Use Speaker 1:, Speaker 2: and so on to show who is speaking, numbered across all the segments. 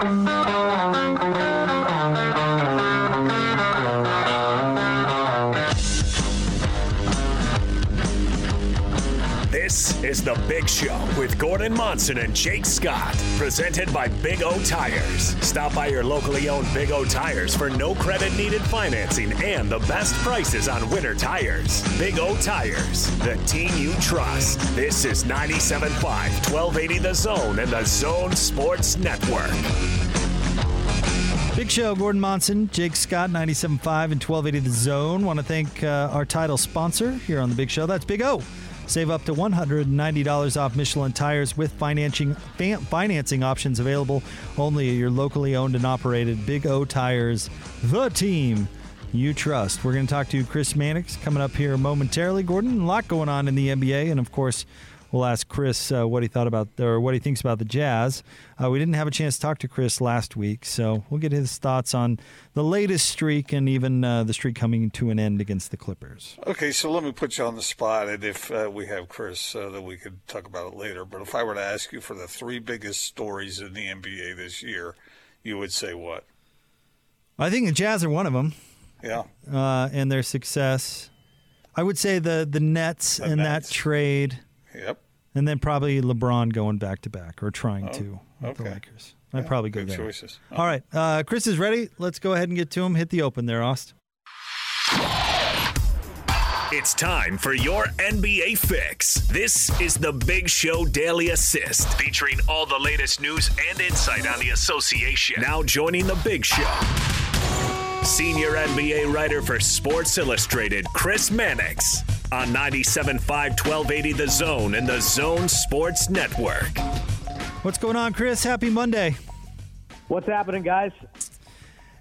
Speaker 1: This is The Big Show with Gordon Monson and Jake Scott, presented by Big O Tires. Stop by your locally owned Big O Tires for no credit needed financing and the best prices on winter tires. Big O Tires, the team you trust. This is 97.5, 1280 The Zone and The Zone Sports Network.
Speaker 2: Big Show, Gordon Monson, Jake Scott, 97.5 and 1280 The Zone. Want to thank uh, our title sponsor here on The Big Show. That's Big O. Save up to $190 off Michelin tires with financing financing options available only at your locally owned and operated Big O Tires, the team you trust. We're going to talk to Chris Mannix coming up here momentarily. Gordon, a lot going on in the NBA, and of course, We'll ask Chris uh, what he thought about or what he thinks about the Jazz. Uh, we didn't have a chance to talk to Chris last week, so we'll get his thoughts on the latest streak and even uh, the streak coming to an end against the Clippers.
Speaker 3: Okay, so let me put you on the spot, and if uh, we have Chris, uh, then we could talk about it later. But if I were to ask you for the three biggest stories in the NBA this year, you would say what?
Speaker 2: I think the Jazz are one of them.
Speaker 3: Yeah,
Speaker 2: uh, and their success. I would say the the Nets
Speaker 3: The
Speaker 2: and
Speaker 3: Nets.
Speaker 2: that trade.
Speaker 3: Yep.
Speaker 2: And then probably LeBron going back to back or trying to with the
Speaker 3: okay.
Speaker 2: Lakers. I'd probably go
Speaker 3: Good
Speaker 2: there.
Speaker 3: choices.
Speaker 2: All right. Uh, Chris is ready. Let's go ahead and get to him. Hit the open there, Aust.
Speaker 1: It's time for your NBA fix. This is the Big Show Daily Assist, featuring all the latest news and insight on the association. Now joining the Big Show, senior NBA writer for Sports Illustrated, Chris Mannix, on 97.5 1280 The Zone and the Zone Sports Network.
Speaker 2: What's going on, Chris? Happy Monday.
Speaker 4: What's happening, guys?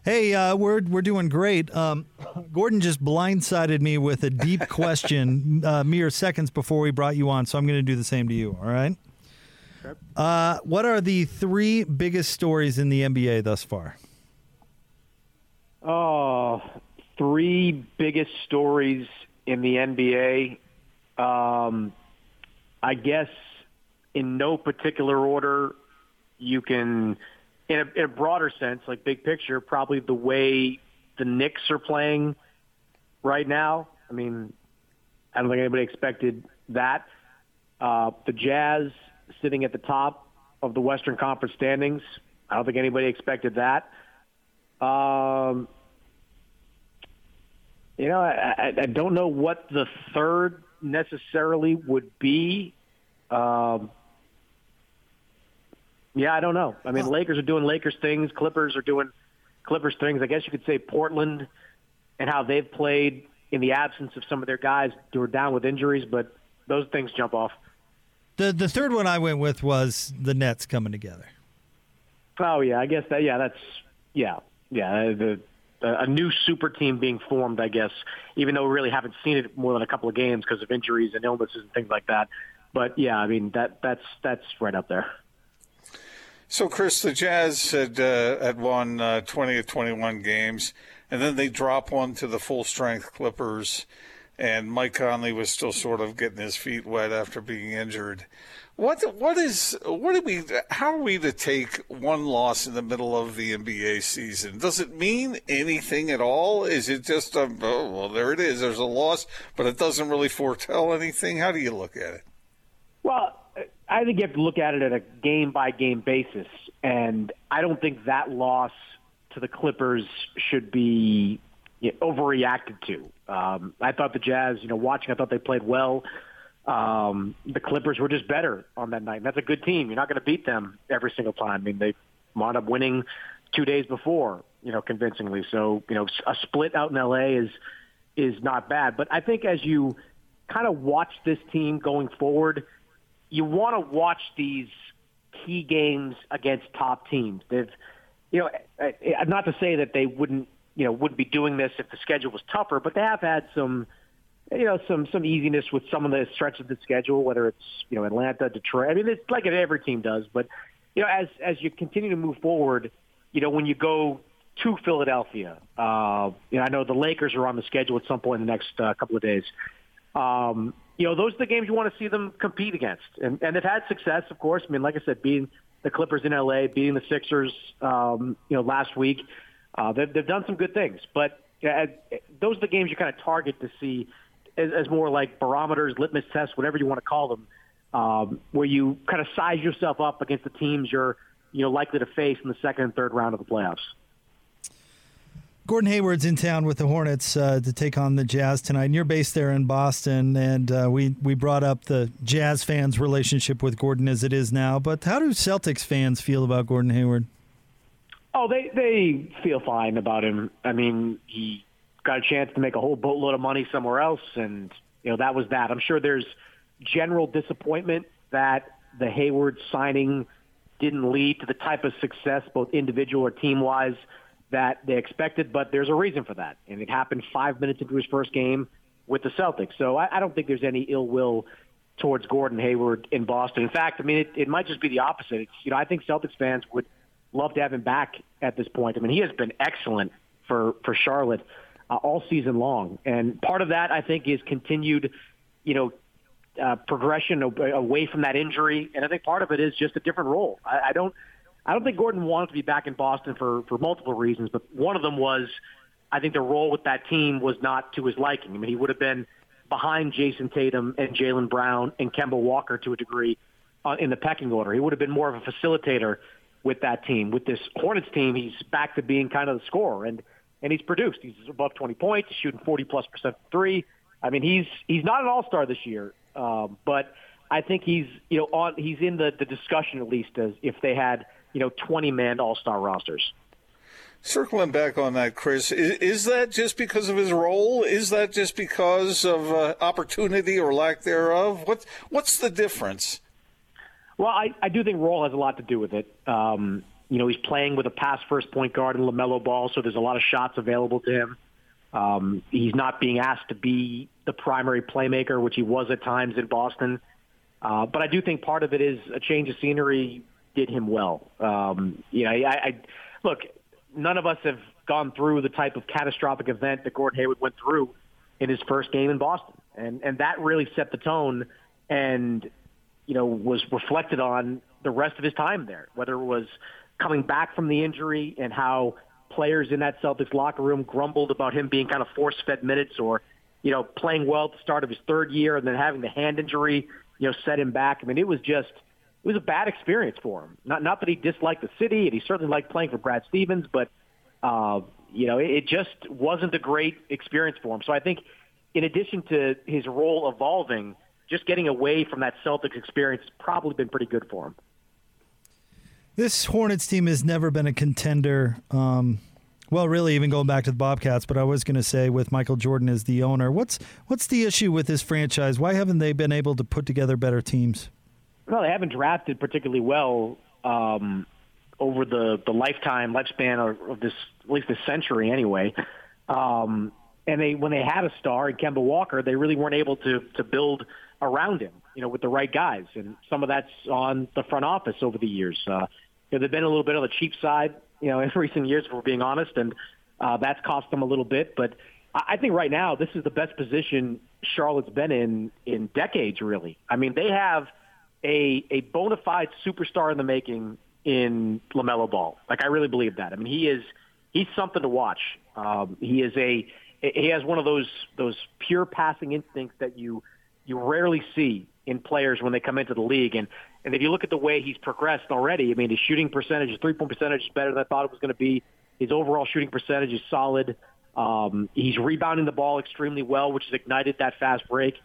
Speaker 2: Hey, uh, we're we're doing great. Um, Gordon just blindsided me with a deep question uh, mere seconds before we brought you on, so I'm going to do the same to you. All right. Uh, what are the three biggest stories in the NBA thus far?
Speaker 4: Oh, three biggest stories in the NBA. Um, I guess in no particular order, you can, in a, in a broader sense, like big picture, probably the way the Knicks are playing right now. I mean, I don't think anybody expected that. Uh, the Jazz sitting at the top of the Western Conference standings. I don't think anybody expected that. Um, you know, I, I, I don't know what the third necessarily would be. Um, yeah, I don't know. I mean, Lakers are doing Lakers things. Clippers are doing Clippers things. I guess you could say Portland and how they've played in the absence of some of their guys who are down with injuries, but those things jump off.
Speaker 2: The the third one I went with was the Nets coming together.
Speaker 4: Oh yeah, I guess that. Yeah, that's yeah, yeah. The a new super team being formed, I guess. Even though we really haven't seen it more than a couple of games because of injuries and illnesses and things like that. But yeah, I mean that that's that's right up there.
Speaker 3: So, Chris, the Jazz had uh, had won uh, 20 of 21 games, and then they drop one to the full strength Clippers, and Mike Conley was still sort of getting his feet wet after being injured. What what is what do we how are we to take one loss in the middle of the NBA season? Does it mean anything at all? Is it just a oh well there it is there's a loss, but it doesn't really foretell anything? How do you look at it?
Speaker 4: Well, I think you have to look at it at a game by game basis, and I don't think that loss to the Clippers should be overreacted to. Um, I thought the Jazz, you know, watching, I thought they played well. Um, the Clippers were just better on that night. And that's a good team. You're not going to beat them every single time. I mean, they wound up winning two days before, you know, convincingly. So, you know, a split out in LA is is not bad. But I think as you kind of watch this team going forward, you want to watch these key games against top teams. They've, you know, not to say that they wouldn't, you know, wouldn't be doing this if the schedule was tougher, but they have had some you know, some some easiness with some of the stretch of the schedule, whether it's you know Atlanta, Detroit. I mean, it's like every team does. But you know, as as you continue to move forward, you know, when you go to Philadelphia, uh, you know, I know the Lakers are on the schedule at some point in the next uh, couple of days. Um, you know, those are the games you want to see them compete against, and and they've had success, of course. I mean, like I said, being the Clippers in LA, beating the Sixers, um, you know, last week. Uh, they've, they've done some good things, but uh, those are the games you kind of target to see as, as more like barometers, litmus tests, whatever you want to call them, um, where you kind of size yourself up against the teams you're you know likely to face in the second and third round of the playoffs.
Speaker 2: Gordon Hayward's in town with the Hornets uh, to take on the Jazz tonight. And you're based there in Boston, and uh, we we brought up the Jazz fans' relationship with Gordon as it is now. But how do Celtics fans feel about Gordon Hayward?
Speaker 4: Oh, they they feel fine about him. I mean, he got a chance to make a whole boatload of money somewhere else, and you know that was that. I'm sure there's general disappointment that the Hayward signing didn't lead to the type of success, both individual or team wise that they expected, but there's a reason for that. And it happened five minutes into his first game with the Celtics. So I, I don't think there's any ill will towards Gordon Hayward in Boston. In fact, I mean, it, it might just be the opposite. It's, you know, I think Celtics fans would love to have him back at this point. I mean, he has been excellent for, for Charlotte uh, all season long. And part of that, I think, is continued, you know, uh, progression away from that injury. And I think part of it is just a different role. I, I don't – I don't think Gordon wanted to be back in Boston for, for multiple reasons, but one of them was I think the role with that team was not to his liking. I mean, he would have been behind Jayson Tatum and Jaylen Brown and Kemba Walker to a degree uh, in the pecking order. He would have been more of a facilitator with that team. With this Hornets team, he's back to being kind of the scorer, and and he's produced. He's above 20 points, shooting 40 plus percent three. I mean, he's he's not an all star this year, um, but I think he's you know on he's in the the discussion at least as if they had you know, 20 man all star rosters.
Speaker 3: Circling back on that, Chris, is, is, that just because of his role? Is that just because of uh, opportunity or lack thereof? What's what's the difference?
Speaker 4: Well, I, I do think role has a lot to do with it. Um, you know, he's playing with a pass first point guard in LaMelo Ball, so there's a lot of shots available to him. Um, he's not being asked to be the primary playmaker, which he was at times in Boston. Uh, but I do think part of it is a change of scenery did him well. Um, you know, I, I look. None of us have gone through the type of catastrophic event that Gordon Hayward went through in his first game in Boston, and and that really set the tone, and you know was reflected on the rest of his time there. Whether it was coming back from the injury and how players in that Celtics locker room grumbled about him being kind of force-fed minutes, or you know playing well at the start of his third year and then having the hand injury, you know, set him back. I mean, it was just it was a bad experience for him. Not not that he disliked the city, and he certainly liked playing for Brad Stevens, but uh, you know, it, it just wasn't a great experience for him. So I think, in addition to his role evolving, just getting away from that Celtics experience has probably been pretty good for him.
Speaker 2: This Hornets team has never been a contender. Um, well, really, even going back to the Bobcats, but I was going to say with Michael Jordan as the owner, what's what's the issue with this franchise? Why haven't they been able to put together better teams?
Speaker 4: Well, they haven't drafted particularly well um, over the the lifetime lifespan of, of this at least this century anyway. Um, and they when they had a star in Kemba Walker, they really weren't able to to build around him, you know, with the right guys. And some of that's on the front office over the years. Uh, you know, they've been a little bit on the cheap side, you know, in recent years, if we're being honest, and uh, that's cost them a little bit. But I think right now this is the best position Charlotte's been in in decades. Really, I mean, they have a a bona fide superstar in the making in Lamelo Ball. Like I really believe that. I mean, he is he's something to watch. Um, he is a he has one of those those pure passing instincts that you you rarely see in players when they come into the league. And and if you look at the way he's progressed already, I mean, his shooting percentage, his three point percentage is better than I thought it was going to be. His overall shooting percentage is solid. Um, he's rebounding the ball extremely well, which has ignited that fast break.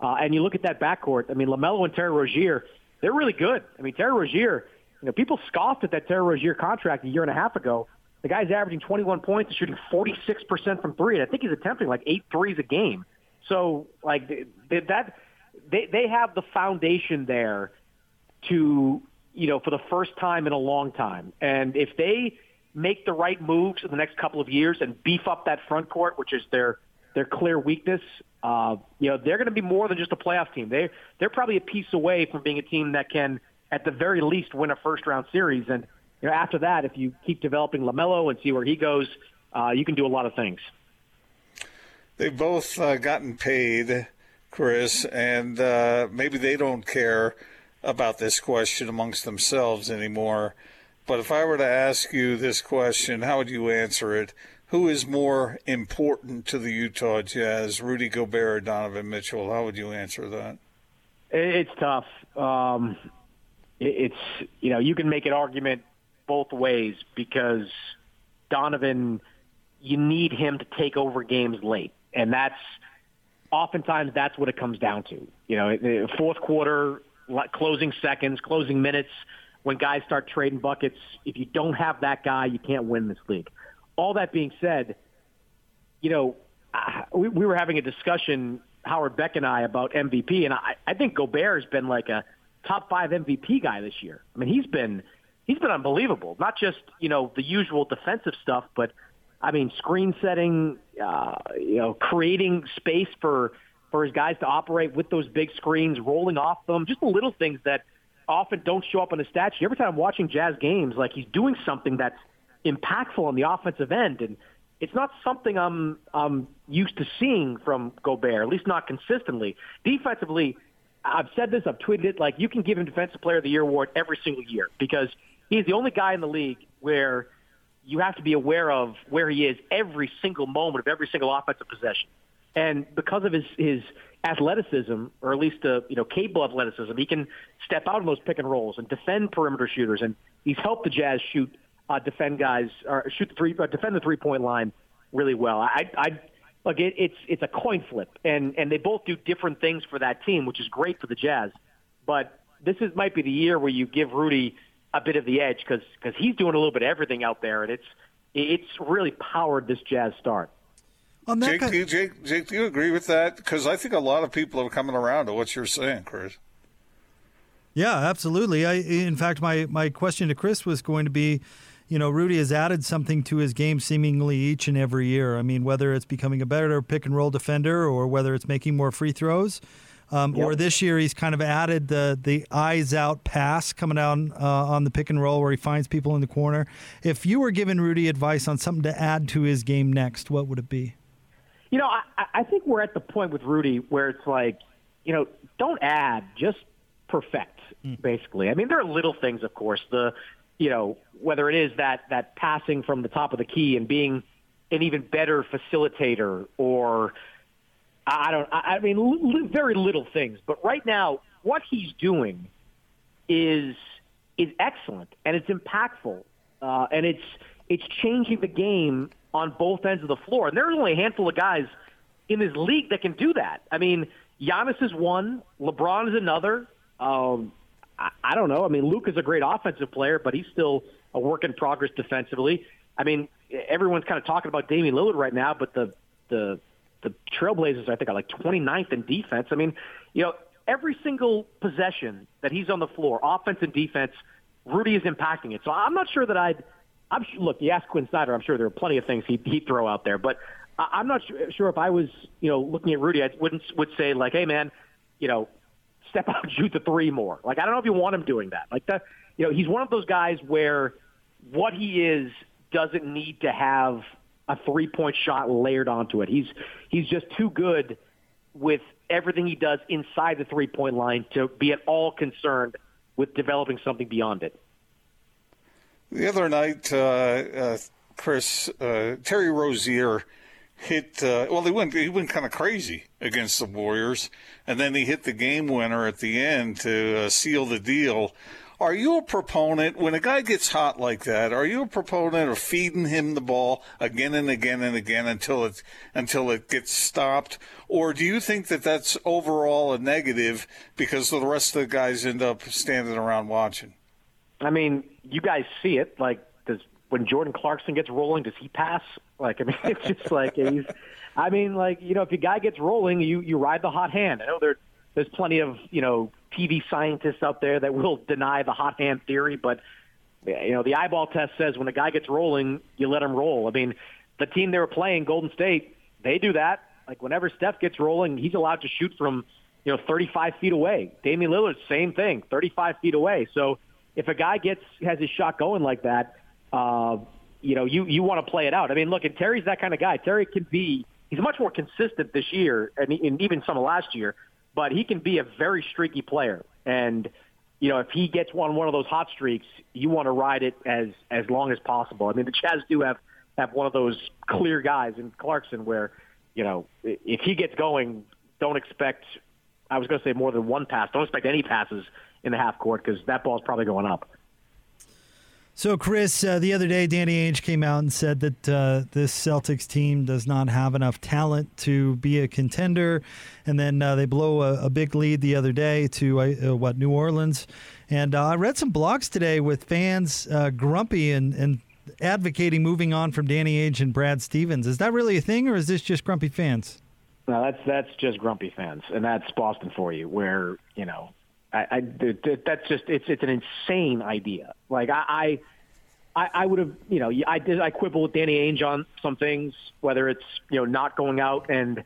Speaker 4: Uh, and you look at that backcourt. I mean, Lamelo and Terry Rozier, they're really good. I mean, Terry Rozier, you know, people scoffed at that Terry Rozier contract a year and a half ago. The guy's averaging 21 points and shooting 46% from three, and I think he's attempting like eight threes a game. So, like that, they they have the foundation there to you know for the first time in a long time, and if they make the right moves in the next couple of years and beef up that front court, which is their their clear weakness, uh, you know, they're going to be more than just a playoff team. They they're probably a piece away from being a team that can, at the very least, win a first round series. And you know, after that, if you keep developing Lamelo and see where he goes, uh, you can do a lot of things.
Speaker 3: They've both uh, gotten paid, Chris, and uh, maybe they don't care about this question amongst themselves anymore. But if I were to ask you this question, how would you answer it? Who is more important to the Utah Jazz, Rudy Gobert or Donovan Mitchell? How would you answer that?
Speaker 4: It's tough. Um, it's you know you can make an argument both ways because Donovan, you need him to take over games late, and that's oftentimes that's what it comes down to. You know, fourth quarter, closing seconds, closing minutes, when guys start trading buckets. If you don't have that guy, you can't win this league. All that being said, you know, uh, we, we were having a discussion, Howard Beck and I, about MVP, and I, I think Gobert has been like a top five MVP guy this year. I mean, he's been he's been unbelievable. Not just you know the usual defensive stuff, but I mean screen setting, uh, you know, creating space for for his guys to operate with those big screens, rolling off them, just the little things that often don't show up on the stat sheet. Every time I'm watching Jazz games, like he's doing something that's impactful on the offensive end, and it's not something I'm I'm used to seeing from Gobert, at least not consistently. Defensively, I've said this, I've tweeted it, like you can give him Defensive Player of the Year award every single year because he's the only guy in the league where you have to be aware of where he is every single moment of every single offensive possession. And because of his his athleticism, or at least uh, you know capable athleticism, he can step out in those pick and rolls and defend perimeter shooters. And he's helped the Jazz shoot, uh, defend guys, or shoot the three, uh, defend the three point line really well. I, I look, it, it's it's a coin flip, and and they both do different things for that team, which is great for the Jazz. But this is might be the year where you give Rudy a bit of the edge because because he's doing a little bit of everything out there, and it's it's really powered this Jazz start.
Speaker 3: On that Jake, kind- do you, Jake, Jake, do you agree with that? Because I think a lot of people are coming around to what you're saying, Chris.
Speaker 2: Yeah, absolutely. I, in fact, my my question to Chris was going to be you know, Rudy has added something to his game seemingly each and every year. I mean, whether it's becoming a better pick and roll defender or whether it's making more free throws. Um, yep. Or this year, he's kind of added the the eyes out pass coming down uh, on the pick and roll where he finds people in the corner. If you were giving Rudy advice on something to add to his game next, what would it be?
Speaker 4: You know, I, I think we're at the point with Rudy where it's like, you know, don't add, just perfect. Mm. Basically, I mean, there are little things, of course. The you know, whether it is that, that passing from the top of the key and being an even better facilitator or I don't, I mean, very little things. But right now, what he's doing is, is excellent and it's impactful. Uh, and it's, it's changing the game on both ends of the floor. And there's only a handful of guys in this league that can do that. I mean, Giannis is one, LeBron is another. Um, I, I don't know. I mean, Luka is a great offensive player, but he's still a work in progress defensively. I mean, everyone's kind of talking about Damian Lillard right now, but the the the Trailblazers, I think, are like 29th in defense. I mean, you know, every single possession that he's on the floor, offense and defense, Rudy is impacting it. So I'm not sure that I'd. I'm look. You ask Quin Snyder. I'm sure there are plenty of things he'd, he'd throw out there, but I'm not sure if I was, you know, looking at Rudy, I wouldn't would say like, hey man, you know, step out shoot the three more. Like I don't know if you want him doing that. Like that, you know, he's one of those guys where what he is doesn't need to have a three point shot layered onto it. He's he's just too good with everything he does inside the three point line to be at all concerned with developing something beyond it.
Speaker 3: The other night, uh, uh, Chris uh, Terry Rozier hit. Uh, well, he went he went kind of crazy against the Warriors, and then he hit the game winner at the end to uh, seal the deal. Are you a proponent when a guy gets hot like that? Are you a proponent of feeding him the ball again and again and again until it until it gets stopped, or do you think that that's overall a negative because the rest of the guys end up standing around watching?
Speaker 4: I mean, you guys see it. Like, does when Jordan Clarkson gets rolling, does he pass? Like, I mean, it's just like he's. I mean, like you know, if a guy gets rolling, you you ride the hot hand. I know there there's plenty of you know TV scientists out there that will deny the hot hand theory, but you know the eyeball test says when a guy gets rolling, you let him roll. I mean, the team they were playing, Golden State, they do that. Like whenever Steph gets rolling, he's allowed to shoot from you know 35 feet away. Damian Lillard, same thing, 35 feet away. So if a guy gets has his shot going like that uh, you know, you you want to play it out. I mean, look, and Terry's that kind of guy. Terry can be he's much more consistent this year, and, and even some of last year, but he can be a very streaky player. And you know, if he gets on one of those hot streaks, you want to ride it as as long as possible. I mean, the Jazz do have have one of those clear guys in Clarkson where, you know, if he gets going, don't expect. I was going to say more than one pass. Don't expect any passes in the half court because that ball's probably going up.
Speaker 2: So, Chris, uh, the other day, Danny Ainge came out and said that uh, this Celtics team does not have enough talent to be a contender. And then uh, they blow a, a, big lead the other day to, uh, uh, what, New Orleans. And uh, I read some blogs today with fans grumpy and, and advocating moving on from Danny Ainge and Brad Stevens. Is that really a thing, or is this just grumpy fans?
Speaker 4: No, that's that's just grumpy fans, and that's Boston for you. Where you know I, I that's just it's it's an insane idea. Like I, I, I would have you know I did I quibble with Danny Ainge on some things, whether it's you know not going out and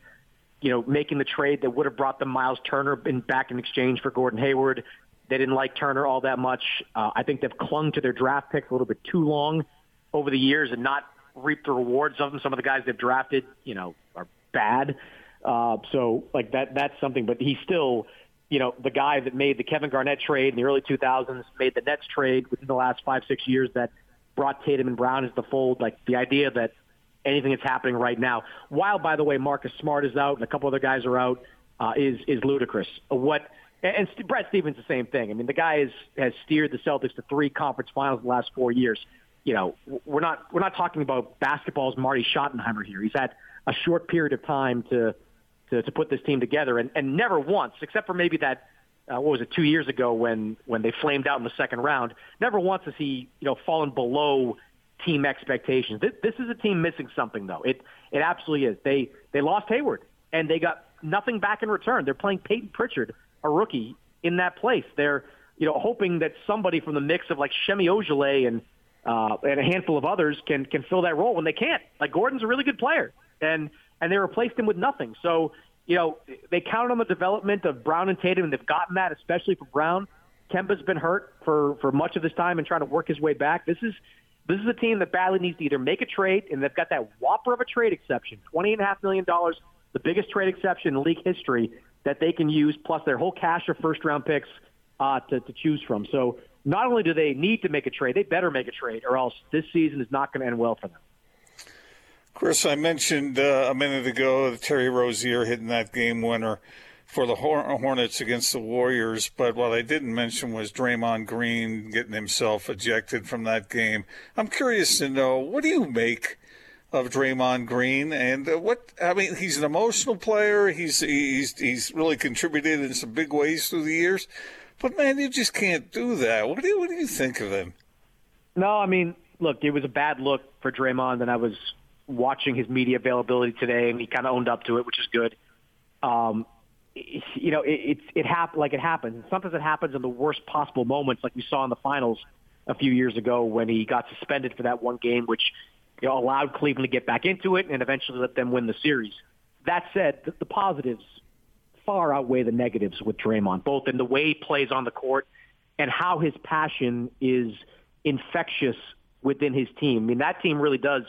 Speaker 4: you know making the trade that would have brought them Miles Turner in back in exchange for Gordon Hayward. They didn't like Turner all that much. Uh, I think they've clung to their draft picks a little bit too long over the years and not reaped the rewards of them. Some of the guys they've drafted, you know, are bad. Uh, so like that that's something. But he's still you know, the guy that made the Kevin Garnett trade in the early 2000s, made the Nets trade within the last five, six years that brought Tatum and Brown into the fold. Like the idea that anything that's happening right now, while by the way Marcus Smart is out and a couple other guys are out, uh, is is ludicrous. What and, and Brad Stevens the same thing. I mean, the guy has has steered the Celtics to three conference finals in the last four years. You know, we're not we're not talking about basketball's Marty Schottenheimer here. He's had a short period of time to to, to put this team together, and, and never once, except for maybe that uh, what was it two years ago when when they flamed out in the second round. Never once has he you know fallen below team expectations. This, this is a team missing something though. It it absolutely is. They they lost Hayward and they got nothing back in return. They're playing Payton Pritchard, a rookie, in that place. They're you know hoping that somebody from the mix of like Semi Ojeleye and uh, and a handful of others can can fill that role when they can't. Like Gordon's a really good player and and they replaced him with nothing. So, you know, they counted on the development of Brown and Tatum, and they've gotten that, especially for Brown. Kemba's been hurt for for much of this time and trying to work his way back. This is this is a team that badly needs to either make a trade, and they've got that whopper of a trade exception, twenty and a half million dollars, the biggest trade exception in league history that they can use, plus their whole cache of first round picks uh, to to choose from. So not only do they need to make a trade, they better make a trade, or else this season is not going to end well for them.
Speaker 3: Chris, I mentioned uh, a minute ago Terry Rozier hitting that game winner for the Hornets against the Warriors, but what I didn't mention was Draymond Green getting himself ejected from that game. I'm curious to know what do you make of Draymond Green? And uh, what I mean he's an emotional player. He's he's he's really contributed in some big ways through the years. But man you just can't do that. What do you what do you think of him?
Speaker 4: No I mean look it was a bad look for Draymond and I was watching his media availability today, and he kind of owned up to it, which is good. Um, you know, it, it's it happened like it happens. Sometimes it happens in the worst possible moments, like we saw in the finals a few years ago when he got suspended for that one game, which you know, allowed Cleveland to get back into it and eventually let them win the series. That said, the, the positives far outweigh the negatives with Draymond, both in the way he plays on the court and how his passion is infectious within his team. I mean, that team really does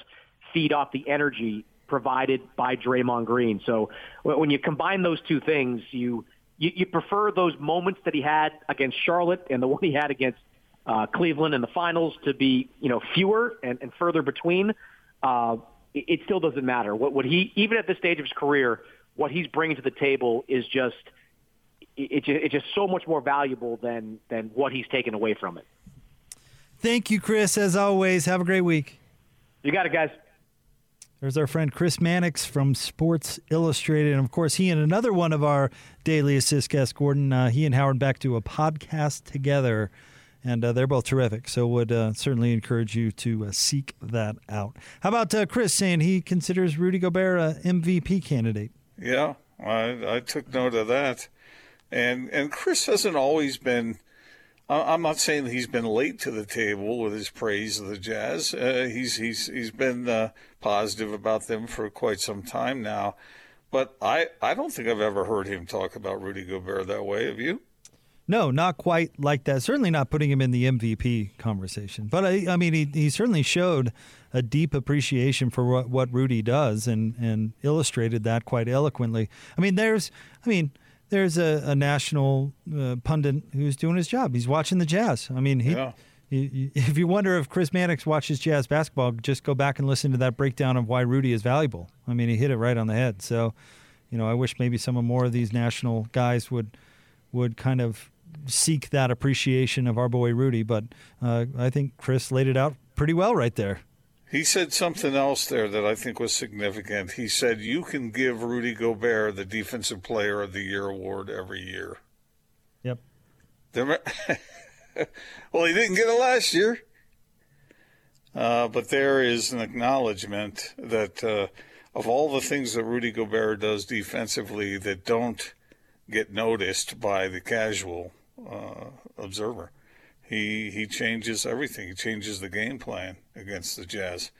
Speaker 4: feed off the energy provided by Draymond Green. So when you combine those two things, you you, you prefer those moments that he had against Charlotte and the one he had against uh, Cleveland in the finals to be you know fewer and, and further between. Uh, it, it still doesn't matter. What what he even at this stage of his career, what he's bringing to the table is just it, it's just so much more valuable than than what he's taken away from it.
Speaker 2: Thank you, Chris. As always, have a great week.
Speaker 4: You got it, guys.
Speaker 2: There's our friend Chris Mannix from Sports Illustrated. And of course, he and another one of our daily assist guests, Gordon, uh, he and Howard Beck to a podcast together. And uh, they're both terrific. So, would uh, certainly encourage you to uh, seek that out. How about uh, Chris saying he considers Rudy Gobert a MVP candidate?
Speaker 3: Yeah, I, I took note of that. And and Chris hasn't always been I'm not saying he's been late to the table with his praise of the Jazz. Uh, he's he's he's been uh, positive about them for quite some time now, but I I don't think I've ever heard him talk about Rudy Gobert that way. Have you?
Speaker 2: No, not quite like that. Certainly not putting him in the MVP conversation. But I, I mean, he, he certainly showed a deep appreciation for what, what Rudy does and, and illustrated that quite eloquently. I mean, there's, I mean, there's a, a national uh, pundit who's doing his job. He's watching the Jazz. I mean, he.
Speaker 3: Yeah.
Speaker 2: if you wonder if Chris Mannix watches Jazz basketball, just go back and listen to that breakdown of why Rudy is valuable. I mean, he hit it right on the head. So, you know, I wish maybe some of more of these national guys would would kind of seek that appreciation of our boy Rudy. But uh, I think Chris laid it out pretty well right there.
Speaker 3: He said something else there that I think was significant. He said, You can give Rudy Gobert the Defensive Player of the Year award every year.
Speaker 2: Yep.
Speaker 3: well, he didn't get it last year. Uh, but there is an acknowledgement that uh, of all the things that Rudy Gobert does defensively that don't get noticed by the casual uh, observer, he he changes everything. He changes the game plan against the Jazz.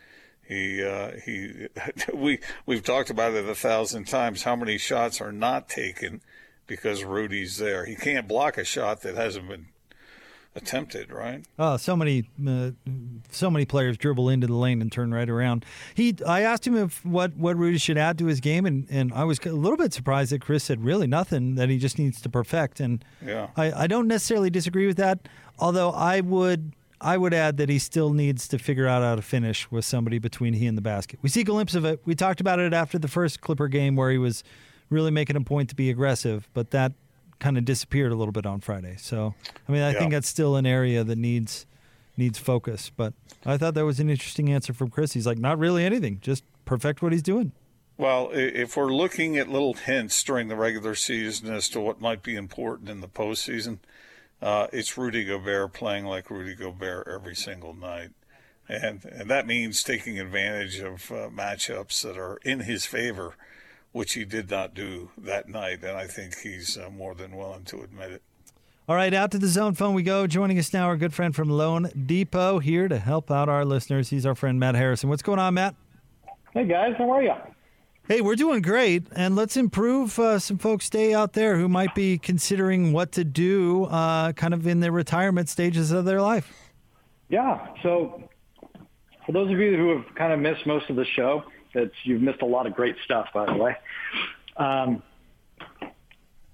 Speaker 3: He uh, he we we've talked about it a thousand times. How many shots are not taken because Rudy's there? He can't block a shot that hasn't been attempted, right?
Speaker 2: Oh, so many, uh, so many players dribble into the lane and turn right around. He, I asked him if what what Rudy should add to his game, and, and I was a little bit surprised that Chris said really nothing that he just needs to perfect. And
Speaker 3: yeah.
Speaker 2: I, I don't necessarily disagree with that, although I would. I would add that he still needs to figure out how to finish with somebody between he and the basket. We see a glimpse of it. We talked about it after the first Clipper game where he was really making a point to be aggressive, but that kind of disappeared a little bit on Friday. So, I mean, I yeah. think that's still an area that needs needs focus. But I thought that was an interesting answer from Chris. He's like, not really anything, just perfect what he's doing.
Speaker 3: Well, if we're looking at little hints during the regular season as to what might be important in the postseason, uh, it's Rudy Gobert playing like Rudy Gobert every single night. And, and that means taking advantage of uh, matchups that are in his favor which he did not do that night. And I think he's uh, more than willing to admit it.
Speaker 2: All right, out to the zone phone we go. Joining us now, our good friend from Loan Depot, here to help out our listeners. He's our friend Matt Harrison. What's going on, Matt?
Speaker 5: Hey guys, how are you?
Speaker 2: Hey, we're doing great, and let's improve uh, some folks stay out there who might be considering what to do, uh, kind of in their retirement stages of their life.
Speaker 5: Yeah. So, for those of you who have kind of missed most of the show, you've missed a lot of great stuff, by the way. Um,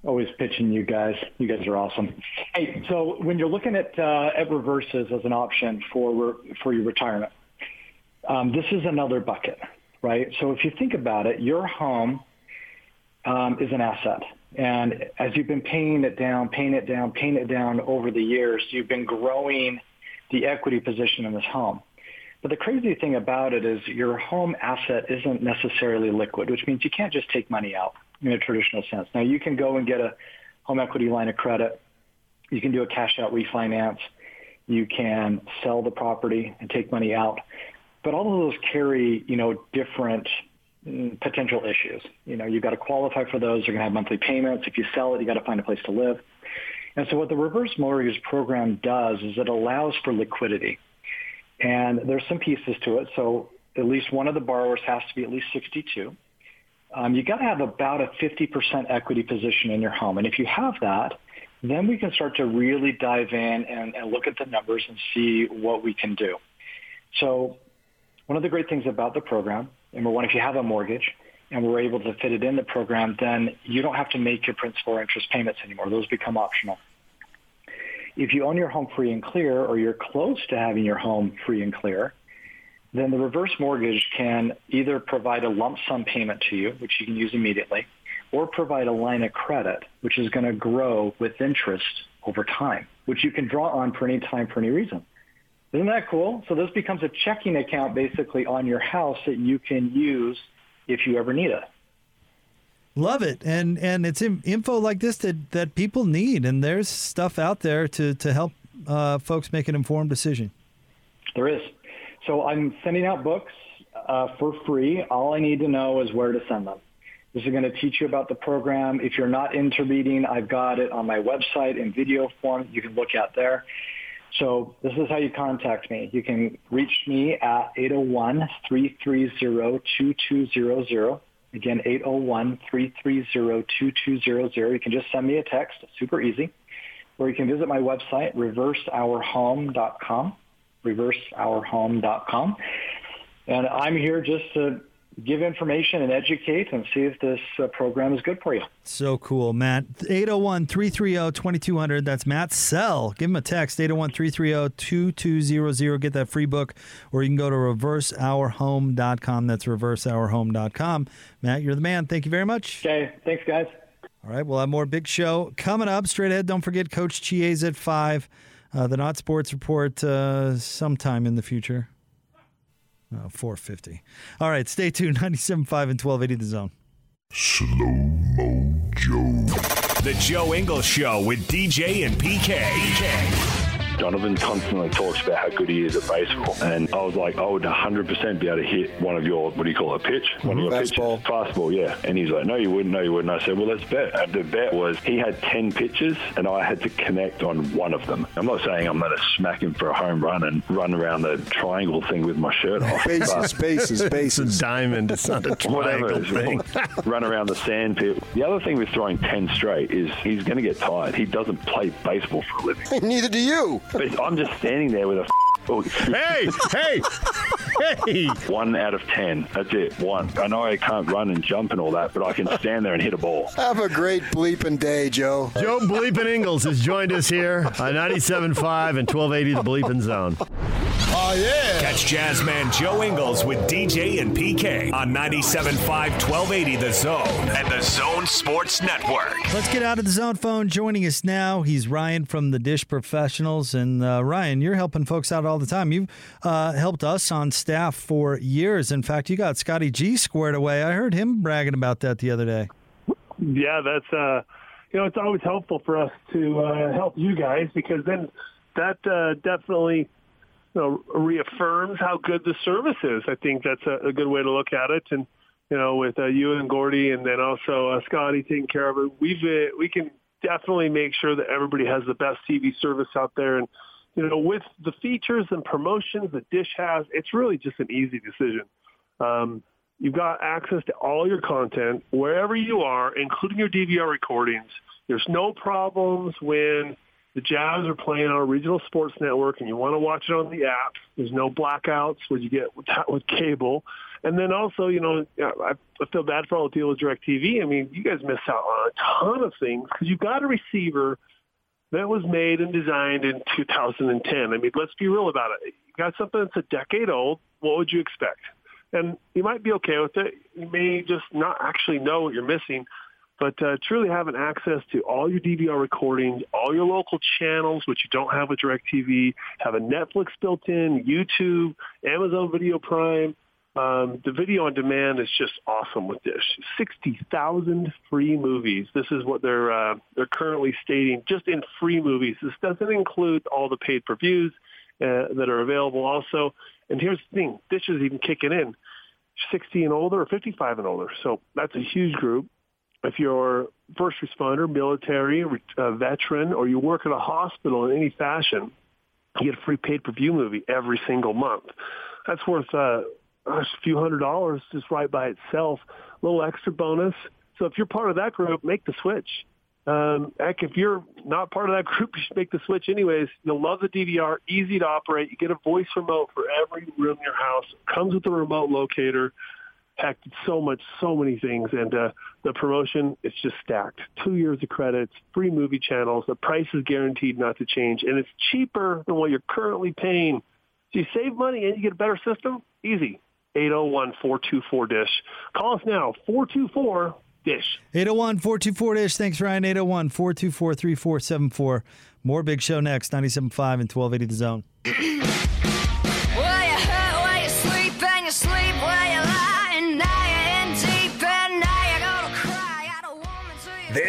Speaker 5: always pitching you guys. You guys are awesome. Hey, so when you're looking at uh, at reverses as an option for for your retirement, um, this is another bucket, right? So if you think about it, your home um, is an asset. And as you've been paying it down, paying it down, paying it down over the years, you've been growing the equity position in this home. But the crazy thing about it is your home asset isn't necessarily liquid, which means you can't just take money out in a traditional sense. Now you can go and get a home equity line of credit. You can do a cash out refinance. You can sell the property and take money out. But all of those carry, you know, different mm, potential issues. You know, you've got to qualify for those. You're going to have monthly payments. If you sell it, you got to find a place to live. And so what the reverse mortgage program does is it allows for liquidity. And there's some pieces to it. So at least one of the borrowers has to be at least 62. Um, you got to have about a 50% equity position in your home. And if you have that, then we can start to really dive in and, and look at the numbers and see what we can do. So one of the great things about the program, number one, if you have a mortgage and we're able to fit it in the program, then you don't have to make your principal or interest payments anymore. Those become optional. If you own your home free and clear or you're close to having your home free and clear, then the reverse mortgage can either provide a lump sum payment to you, which you can use immediately, or provide a line of credit, which is going to grow with interest over time, which you can draw on for any time for any reason. Isn't that cool? So this becomes a checking account basically on your house that you can use if you ever need it.
Speaker 2: Love it, and and it's info like this that that people need, and there's stuff out there to to help uh, folks make an informed decision.
Speaker 5: There is. So I'm sending out books uh, for free. All I need to know is where to send them. This is going to teach you about the program. If you're not into reading, I've got it on my website in video form. You can look at there. So this is how you contact me. You can reach me at 801-330-2200. Again, 801-330-2200. You can just send me a text. super easy. Or you can visit my website, reverseourhome.com, reverseourhome.com. And I'm here just to give information and educate and see if this uh, program is good for you.
Speaker 2: So cool, Matt. 801 330 2200. That's Matt Sell. Give him a text 801 330 2200. Get that free book, or you can go to reverseourhome.com. That's reverseourhome.com. Matt, you're the man. Thank you very much.
Speaker 5: Okay. Thanks, guys.
Speaker 2: All right. We'll have more big show coming up. Straight ahead. Don't forget Coach Chies at 5. Uh, the Not Sports Report uh, sometime in the future. Uh, 450. All right, stay tuned. 97.5 and 1280 The Zone.
Speaker 1: Slow Mo Joe. The Joe Ingles Show with DJ and PK. PK.
Speaker 6: Donovan constantly talks about how good he is at baseball. And I was like, I would 100% be able to hit one of your, what do you call it, a pitch? One of mm-hmm. your
Speaker 7: Fastball.
Speaker 6: pitches. Fastball, yeah. And he's like, no, you wouldn't, no, you wouldn't. I said, well, let's bet. And the bet was he had 10 pitches and I had to connect on one of them. I'm not saying I'm going to smack him for a home run and run around the triangle thing with my shirt off.
Speaker 7: Bases,
Speaker 6: but-
Speaker 7: bases,
Speaker 8: It's a diamond. It's not a triangle
Speaker 6: it is,
Speaker 8: thing.
Speaker 6: run around the sand pit. The other thing with throwing 10 straight is he's going to get tired. He doesn't play baseball for a living.
Speaker 7: Neither do you.
Speaker 6: But I'm just standing there with a oh,
Speaker 8: hey, hey, hey.
Speaker 6: one out of 10. That's it. One. I know I can't run and jump and all that, but I can stand there and hit a ball.
Speaker 7: Have a great bleeping day, Joe.
Speaker 8: Joe Bleeping Ingles has joined us here on 97.5 and 1280 The Bleeping Zone.
Speaker 7: Oh, yeah.
Speaker 1: Catch Jazzman Joe Ingles with DJ and PK on 97.5 1280 The Zone and the Zone Sports Network.
Speaker 2: Let's get out of the zone phone. Joining us now, he's Ryan from the Dish Professionals. And uh, Ryan, you're helping folks out all the time. You've uh, helped us on staff for years. In fact, you got Scotty G squared away. I heard him bragging about that the other day.
Speaker 9: yeah, that's uh, you know, it's always helpful for us to uh, help you guys because then that uh, definitely you know reaffirms how good the service is. I think that's a, a good way to look at it, and you know, with uh, you and Gordy, and then also uh, Scotty taking care of it, we've uh, we can definitely make sure that everybody has the best TV service out there, and you know, with the features and promotions that Dish has, it's really just an easy decision. Um, You've got access to all your content wherever you are, including your DVR recordings. There's no problems when the Jazz are playing on a regional sports network and you want to watch it on the app. There's no blackouts where you get with, with cable. And then also, you know, I, I feel bad for all the deal with DirecTV. I mean, you guys miss out on a ton of things because you've got a receiver that was made and designed in 2010. I mean, let's be real about it. You got something that's a decade old. What would you expect? And you might be okay with it. You may just not actually know what you're missing. But uh, truly having access to all your DVR recordings, all your local channels, which you don't have with DirecTV, have a Netflix built in, YouTube, Amazon Video Prime, um, the video on demand is just awesome with Dish. Sixty thousand free movies. This is what they're uh, they're currently stating, just in free movies. This doesn't include all the paid per views uh, that are available. Also, and here's the thing: Dish is even kicking in, sixty and older or fifty five and older. So that's a huge group. If you're first responder, military, uh, veteran, or you work at a hospital in any fashion, you get a free paid per view movie every single month. That's worth uh, a few hundred dollars just right by itself. A little extra bonus. So if you're part of that group, make the switch. Um, heck, if you're not part of that group, you should make the switch anyways. You'll love the DVR, easy to operate. You get a voice remote for every room in your house. Comes with a remote locator. Heck, so much, so many things. And uh, the promotion, it's just stacked. Two years of credits, free movie channels. The price is guaranteed not to change. And it's cheaper than what you're currently paying. So you save money and you get a better system? Easy. 801-424-DISH. Call us now, 424-DISH.
Speaker 2: 801 424 Dish. Thanks, Ryan. 801 424 3474. More Big Show next. 97.5 and 1280 The Zone.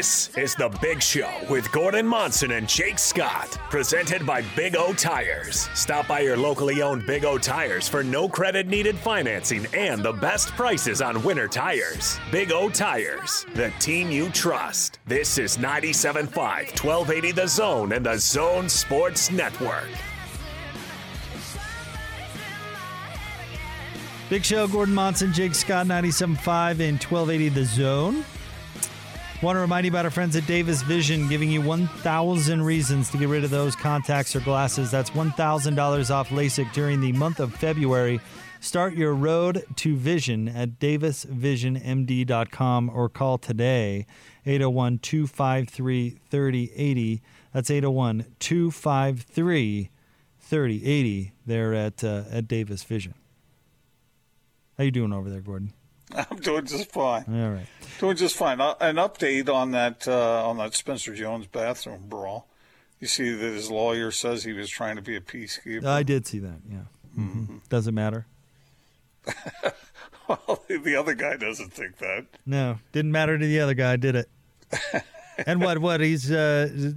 Speaker 1: This is The Big Show with Gordon Monson and Jake Scott, presented by Big O Tires. Stop by your locally owned Big O Tires for no credit needed financing and the best prices on winter tires. Big O Tires, the team you trust. This is 97.5, 1280 The Zone and the Zone Sports Network.
Speaker 2: Big Show, Gordon Monson, Jake Scott, 97.5 and 1280 The Zone. Want to remind you about our friends at Davis Vision, giving you 1,000 reasons to get rid of those contacts or glasses. That's $1,000 off LASIK during the month of February. Start your road to vision at davisvisionmd.com or call today 801 253 3080. That's 801 253 3080 there at, uh, at Davis Vision. How you doing over there, Gordon?
Speaker 3: I'm doing just fine.
Speaker 2: All right.
Speaker 3: Doing just fine. Uh, an update on that uh, on that Spencer Jones bathroom brawl. You see that his lawyer says he was trying to be a peacekeeper.
Speaker 2: I did see that, yeah. mm-hmm Does it matter?
Speaker 3: well, the other guy doesn't think that.
Speaker 2: No, didn't matter to the other guy, did it? and what? What he's? Uh,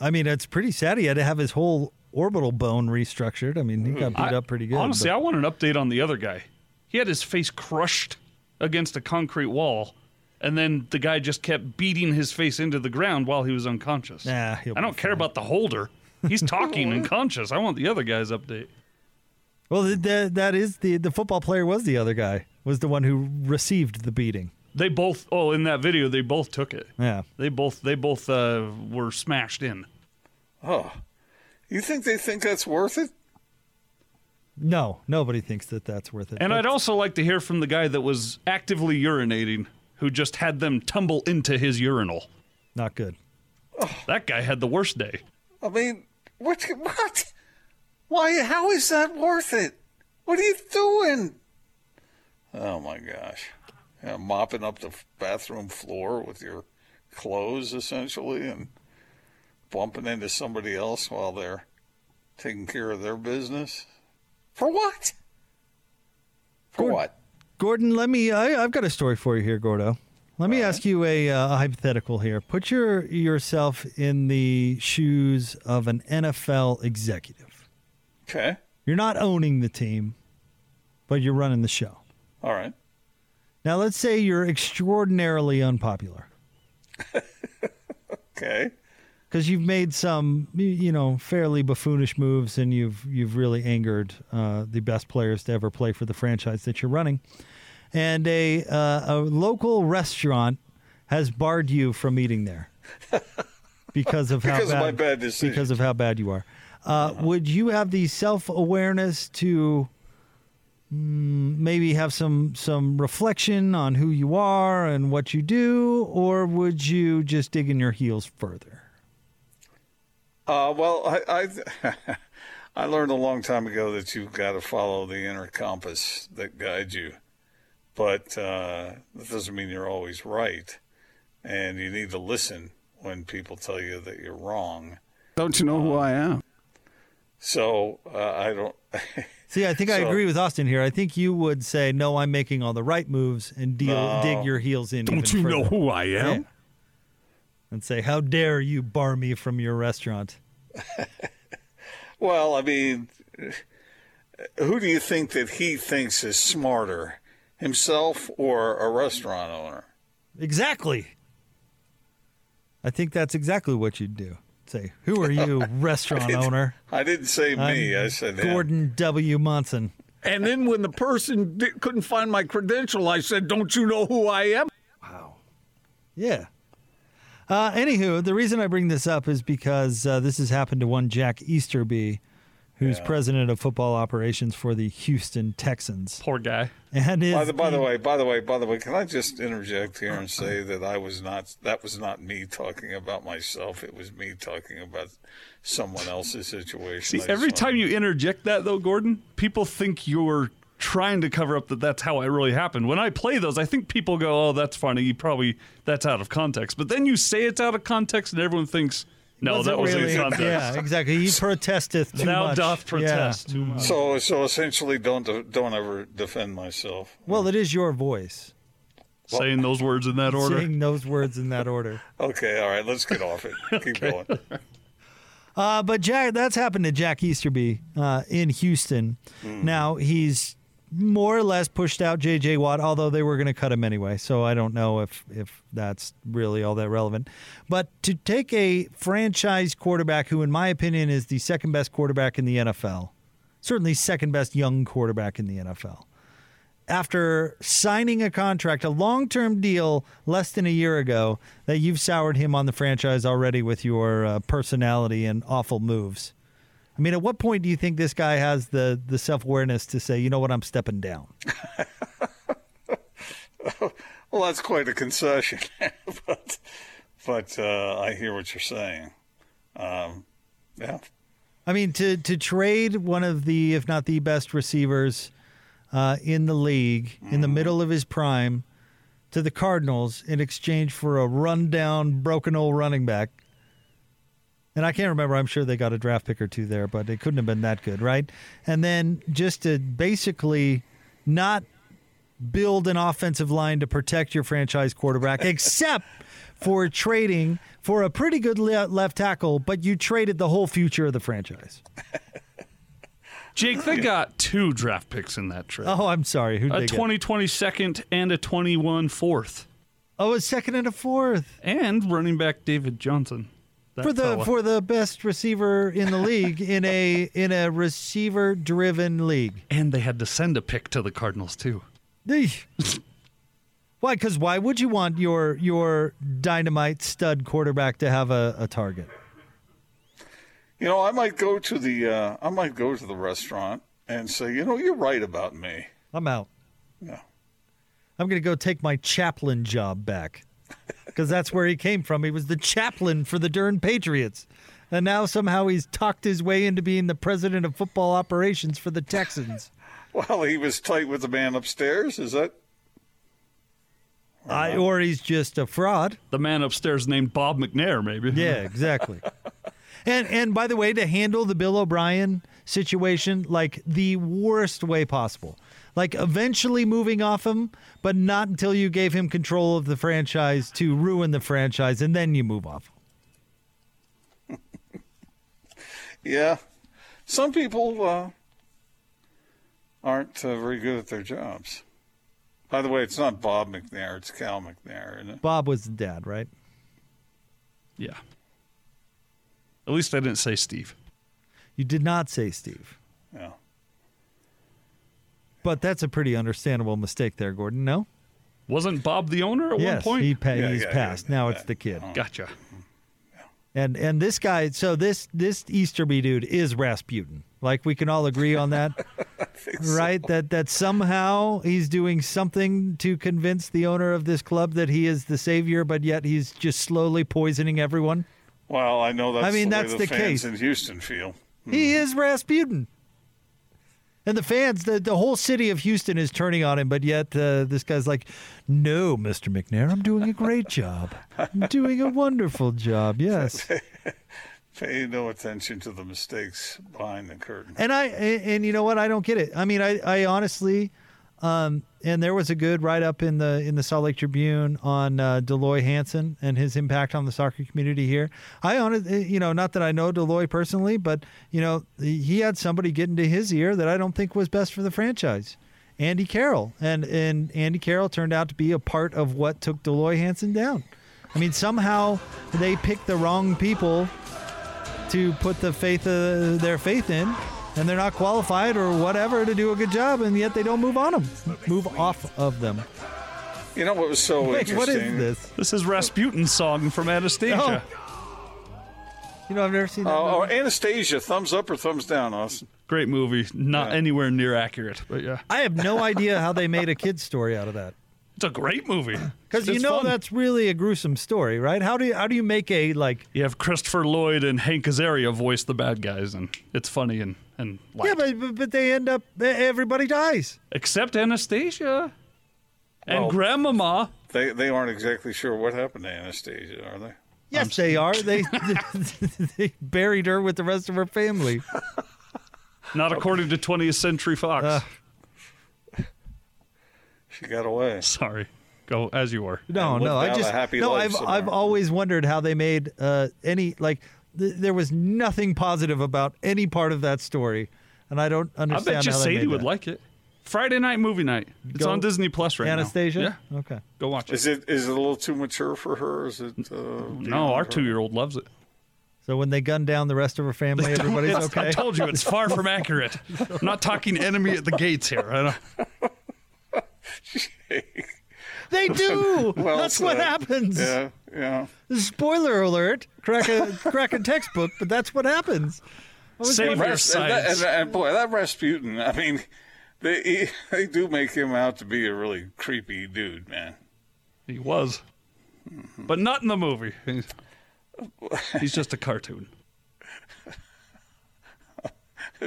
Speaker 2: I mean, it's pretty sad. He had to have his whole orbital bone restructured. I mean, he got beat
Speaker 10: I-
Speaker 2: up pretty good.
Speaker 10: Honestly,
Speaker 2: but-
Speaker 10: I want an update on the other guy. He had his face crushed against a concrete wall, and then the guy just kept beating his face into the ground while he was unconscious.
Speaker 2: Nah,
Speaker 10: I don't care about the holder. He's talking and conscious. I want the other guy's update.
Speaker 2: well, th- th- that is the the football player was the other guy. Was the one who received the beating.
Speaker 10: They both. Oh, in that video, they both took it.
Speaker 2: Yeah.
Speaker 10: They both. They both uh, were smashed in.
Speaker 3: Oh, you think they think that's worth it?
Speaker 2: No, nobody thinks that that's worth it.
Speaker 10: And
Speaker 2: But-
Speaker 10: I'd also like to hear from the guy that was actively urinating, who just had them tumble into his urinal.
Speaker 2: Not good.
Speaker 10: That guy had the worst day.
Speaker 3: I mean, what? What? Why? How is that worth it? What are you doing? Oh my gosh! Yeah, mopping up the f- bathroom floor with your clothes, essentially, and bumping into somebody else while they're taking care of their business. For what? For what?
Speaker 2: Gordon, let me. I, I've got a story for you here, Gordo. Let me ask you a, uh, a hypothetical here. Put your yourself in the shoes of an NFL executive.
Speaker 3: Okay.
Speaker 2: You're not owning the team, but you're running the show.
Speaker 3: All right.
Speaker 2: Now, let's say you're extraordinarily unpopular
Speaker 3: Okay.
Speaker 2: Because you've made some, you know, fairly buffoonish moves, and you've you've really angered uh, the best players to ever play for the franchise that you're running. And a uh, a local restaurant has barred you from eating there because of how
Speaker 3: Because of
Speaker 2: bad,
Speaker 3: my bad
Speaker 2: because of how bad you are. Uh, would you have the self awareness to mm, maybe have some some reflection on who you are and what you do, or would you just dig in your heels further?
Speaker 3: Uh, well, I, I I learned a long time ago that you've got to follow the inner compass that guides you, but uh, that doesn't mean you're always right, and you need to listen when people tell you that you're wrong.
Speaker 11: Don't you know who I am?
Speaker 3: So uh, I don't.
Speaker 2: See, I think I agree with Austin here. I think you would say, "No, I'm making all the right moves," and deal,
Speaker 3: No.
Speaker 2: dig your heels in.
Speaker 11: Don't
Speaker 2: even
Speaker 11: you know who I am?
Speaker 2: Yeah. And say, "How dare you bar me from your restaurant?"
Speaker 3: Well, I mean, who do you think that he thinks is smarter, himself or a restaurant owner?
Speaker 2: Exactly. I think that's exactly what you'd do. Say, "Who are you, restaurant
Speaker 3: didn't-
Speaker 2: owner?"
Speaker 3: I didn't say me.
Speaker 2: I'm
Speaker 3: I said him.
Speaker 2: Gordon W. Monson.
Speaker 11: And then when the person di- couldn't find my credential, I said, "Don't you know who I am?" Wow.
Speaker 2: Yeah. Uh, anywho, the reason I bring this up is because uh, this has happened to one Jack Easterby, who's president of football operations for the Houston Texans.
Speaker 10: Poor guy.
Speaker 2: And is
Speaker 3: By the, by the way, by the way, by the way, can I just interject here and say that I was not that was not me talking about myself. It was me talking about someone else's situation.
Speaker 10: See, every
Speaker 3: wanted-
Speaker 10: time you interject that, though, Gordon, people think you're trying to cover up that that's how it really happened. When I play those, I think people go, "Oh, that's funny." You probably that's out of context. But then you say it's out of context, and everyone thinks, "No,
Speaker 2: Wasn't
Speaker 10: that was
Speaker 2: really-
Speaker 10: in context."
Speaker 2: Yeah, exactly. He protesteth too
Speaker 10: Thou
Speaker 2: much.
Speaker 10: doth protest
Speaker 2: Yeah.
Speaker 10: too much.
Speaker 3: So, so essentially, don't don't ever defend myself.
Speaker 2: Well, it is your voice
Speaker 10: Saying those words in that order.
Speaker 2: saying those words in that order.
Speaker 3: Okay, all right, let's get off it. Keep going.
Speaker 2: Uh, but Jack, that's happened to Jack Easterby uh, in Houston. Now he's more or less pushed out J.J. Watt, although they were going to cut him anyway. So I don't know if if that's really all that relevant. But to take a franchise quarterback, who in my opinion is the second best quarterback in the NFL, certainly second best young quarterback in the NFL, after signing a contract, a long term deal less than a year ago, that you've soured him on the franchise already with your uh, personality and awful moves. I mean, at what point do you think this guy has the, the self awareness to say, you know what, I'm stepping down?
Speaker 3: Well, that's quite a concession, but but uh, I hear what you're saying. Um, yeah,
Speaker 2: I mean, to to trade one of the, if not the best receivers uh, in the league in the middle of his prime to the Cardinals in exchange for a rundown, broken old running back. And I can't remember. I'm sure they got a draft pick or two there, but it couldn't have been that good, right? And then just to basically not build an offensive line to protect your franchise quarterback, except for trading for a pretty good left tackle, but you traded the whole future of the franchise.
Speaker 10: Jake, they got two draft picks in that trade.
Speaker 2: Oh, I'm sorry. Who
Speaker 10: a
Speaker 2: did they get?
Speaker 10: 2020 second and a 21 fourth.
Speaker 2: Oh, a second and a fourth
Speaker 10: And running back David Johnson. That
Speaker 2: for the
Speaker 10: fella.
Speaker 2: for the best receiver in the league in a in a receiver driven league.
Speaker 10: and they had to send a pick to the Cardinals too.
Speaker 2: Why? Because why would you want your your dynamite stud quarterback to have a, a target?
Speaker 3: you know, I might go to the uh, I might go to the restaurant and say, you know, you're right about me.
Speaker 2: I'm out.
Speaker 3: Yeah.
Speaker 2: I'm going to go take my chaplain job back because that's where he came from. He was the chaplain for the Durham Patriots. And now somehow he's talked his way into being the president of football operations for the Texans.
Speaker 3: Well, he was tight with the man upstairs. Is that?
Speaker 2: I, or he's just a fraud.
Speaker 10: The man upstairs named Bob McNair, maybe.
Speaker 2: Yeah, exactly. and and by the way, to handle the Bill O'Brien situation like the worst way possible. Like eventually moving off him, but not until you gave him control of the franchise to ruin the franchise, and then you move off.
Speaker 3: Yeah. Some people uh, aren't uh, very good at their jobs. By the way, it's not Bob McNair; it's Cal McNair, isn't it?
Speaker 2: Bob was the dad, right?
Speaker 10: Yeah. At least I didn't say Steve.
Speaker 2: You did not say Steve,
Speaker 3: Yeah.
Speaker 2: But that's a pretty understandable mistake there, Gordon. No.
Speaker 10: Wasn't Bob the owner at
Speaker 2: yes,
Speaker 10: one point?
Speaker 2: he pa-
Speaker 3: Yeah,
Speaker 2: he's
Speaker 3: yeah, yeah,
Speaker 2: passed.
Speaker 3: yeah,
Speaker 2: now
Speaker 3: yeah.
Speaker 2: it's the kid. Uh-huh.
Speaker 10: Gotcha.
Speaker 2: And and this guy, so this this Easterby dude is Rasputin. Like we can all agree on that, right? That that somehow he's doing something to convince the owner of this club that he is the savior, but yet he's just slowly poisoning everyone.
Speaker 3: Well, I know that's.
Speaker 2: I mean,
Speaker 3: the way
Speaker 2: that's
Speaker 3: the,
Speaker 2: the
Speaker 3: fans
Speaker 2: case.
Speaker 3: in Houston feel.
Speaker 2: He hmm. is Rasputin. And the fans, the, the whole city of Houston is turning on him, but yet uh, this guy's like, no, Mr. McNair, I'm doing a great job. I'm doing a wonderful job, yes.
Speaker 3: Pay no attention to the mistakes behind the curtain.
Speaker 2: And I and, and you know what? I don't get it. I mean, I I honestly, um, and there was a good write up in the in the Salt Lake Tribune on uh, Dell Loy Hansen and his impact on the soccer community here. I honestly, you know, not that I know Dell Loy personally, but you know, he had somebody get into his ear that I don't think was best for the franchise. Andy Carroll, and and Andy Carroll turned out to be a part of what took Dell Loy Hansen down. I mean, somehow they picked the wrong people to put the faith uh, their faith in, and they're not qualified or whatever to do a good job, and yet they don't move on them, move off of them.
Speaker 3: You know what was so
Speaker 2: Wait,
Speaker 3: interesting?
Speaker 2: what is this?
Speaker 10: This is Rasputin's song from Anastasia. Oh.
Speaker 2: You know, I've never seen that.
Speaker 3: Oh, oh. Anastasia, thumbs up or thumbs down, Austin?
Speaker 10: Great movie. Not anywhere near accurate, but yeah.
Speaker 2: I have no idea how they made a kid's story out of that.
Speaker 10: It's a great movie.
Speaker 2: Because you know
Speaker 10: fun.
Speaker 2: that's really a gruesome story, right? How do you how do you make a like?
Speaker 10: You have Christopher Lloyd and Hank Azaria voice the bad guys, and it's funny and and light.
Speaker 2: Yeah, but, but but they end up everybody dies.
Speaker 10: except Anastasia and
Speaker 3: Well-
Speaker 10: Grandmama.
Speaker 3: They they aren't exactly sure what happened to Anastasia, are they?
Speaker 2: Yes, they are. They they buried her with the rest of her family.
Speaker 10: Not according to 20th Century Fox.
Speaker 2: Uh.
Speaker 3: She got away.
Speaker 10: Sorry. Go as you were.
Speaker 2: No,
Speaker 3: and
Speaker 2: no,
Speaker 3: lived
Speaker 2: I
Speaker 3: out a
Speaker 2: just
Speaker 3: happy
Speaker 2: no.
Speaker 3: life
Speaker 2: I've
Speaker 3: somewhere.
Speaker 2: I've always wondered how they made uh, any like th- there was nothing positive about any part of that story, and I don't understand.
Speaker 10: I
Speaker 2: understand.
Speaker 10: bet you
Speaker 2: how they
Speaker 10: Sadie would
Speaker 2: that.
Speaker 10: like it. Friday night movie night. It's
Speaker 2: Go-
Speaker 10: on Disney Plus right
Speaker 2: Anastasia.
Speaker 10: now. Yeah.
Speaker 2: Okay.
Speaker 10: Go watch it.
Speaker 3: Is it is it a little too mature for her? Is it? Uh,
Speaker 10: No, our two year old loves it.
Speaker 2: So when they gun down the rest of her family, everybody's okay.
Speaker 10: I told you it's far from accurate. I'm not talking enemy at the gates here. I don't-
Speaker 2: they do.
Speaker 3: Well
Speaker 2: That's what happens.
Speaker 3: Yeah, yeah.
Speaker 2: Spoiler alert. Crack a crack a textbook, but that's what happens. I was
Speaker 10: Save
Speaker 2: wondering-
Speaker 10: your
Speaker 3: And, that,
Speaker 10: science.
Speaker 3: and, and boy, that Rasputin. I mean, they they do make him out to be a really creepy dude, man.
Speaker 10: He was, but not in the movie. He's, he's just a cartoon.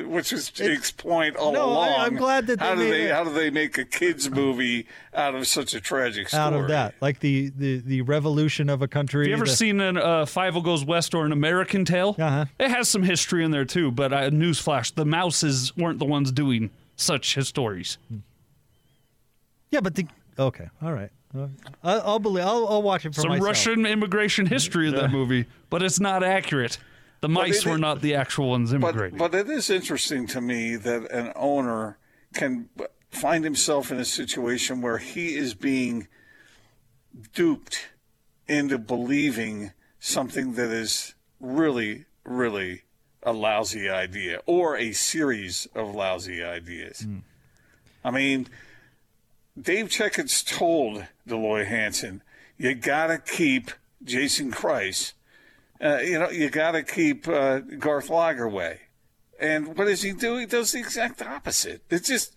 Speaker 3: Which is Jake's point all
Speaker 2: No, I-
Speaker 3: along.
Speaker 2: I'm glad that they
Speaker 3: how do they
Speaker 2: it-
Speaker 3: how do they make a kids movie out of such a tragic story?
Speaker 2: out of that, like the, the the revolution of a country.
Speaker 10: Have you ever
Speaker 2: the-
Speaker 10: seen an uh, Fievel Goes West or an American Tail?
Speaker 2: Uh-huh.
Speaker 10: It has some history in there too, but uh, newsflash: the Mouses weren't the ones doing such his stories.
Speaker 2: Yeah, but the okay, all right. Uh, I- I'll believe. I'll, I'll watch it for
Speaker 10: Some
Speaker 2: myself.
Speaker 10: Russian immigration history in that movie, but it's not accurate. The mice
Speaker 3: it-
Speaker 10: were not the actual ones immigrating.
Speaker 3: But, but it is interesting to me that an owner can find himself in a situation where he is being duped into believing something that is really, really a lousy idea or a series of lousy ideas. Hmm. I mean, Dave Checketts told Dell Loy Hansen, you got to keep Jason Kreis uh, you know, you got to keep uh, Garth Lagerwey. And what does he do? He does the exact opposite. It's just,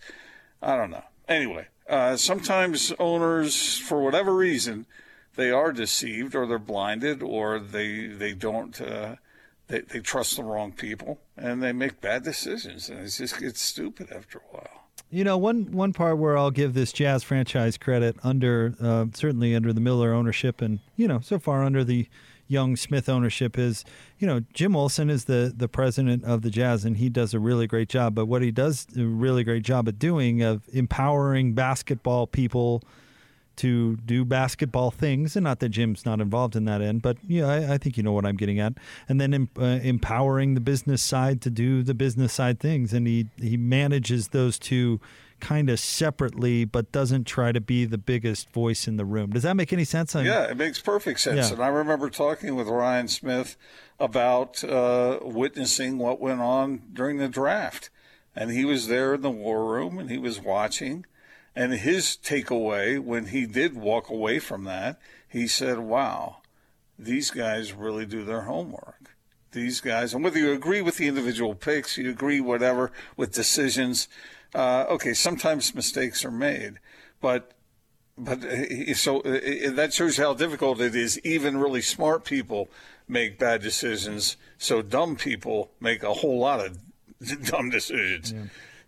Speaker 3: I don't know. Anyway, uh, sometimes owners, for whatever reason, they are deceived or they're blinded or they they don't uh, they they trust the wrong people and they make bad decisions and it just gets stupid after a while.
Speaker 2: You know, one one part where I'll give this Jazz franchise credit under uh, certainly under the Miller ownership, and you know, so far under the Young Smith ownership is, you know, Jim Olson is the the president of the Jazz, and he does a really great job. But what he does a really great job at doing of empowering basketball people to do basketball things, and not that Jim's not involved in that end, but yeah, I, I think you know what I'm getting at. And then em- uh, empowering the business side to do the business side things, and he he manages those two kind of separately, but doesn't try to be the biggest voice in the room. Does that make any sense? I'm-
Speaker 3: Yeah, it makes perfect sense.
Speaker 2: Yeah.
Speaker 3: And I remember talking with Ryan Smith about uh, witnessing what went on during the draft. And he was there in the war room and he was watching. And his takeaway when he did walk away from that, he said, wow, these guys really do their homework. These guys, and whether you agree with the individual picks, you agree whatever with decisions, uh, okay, sometimes mistakes are made, but but uh, so uh, that shows how difficult it is. Even really smart people make bad decisions. So dumb people make a whole lot of dumb decisions.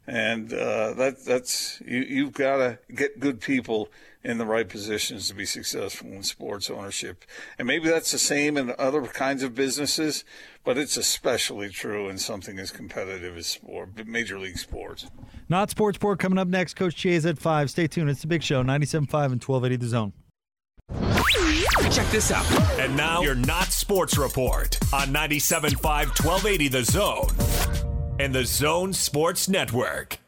Speaker 3: And uh, that that's you, you've got to get good people in the right positions to be successful in sports ownership. And maybe that's the same in other kinds of businesses, but it's especially true in something as competitive as sport, major league sports.
Speaker 2: Not Sports Report coming up next. Coach Jay's at 5. Stay tuned. It's the big show, 97.5 and 1280 The Zone.
Speaker 1: Check this out. And now your not sports report on 97.5 1280 The Zone and the Zone Sports Network.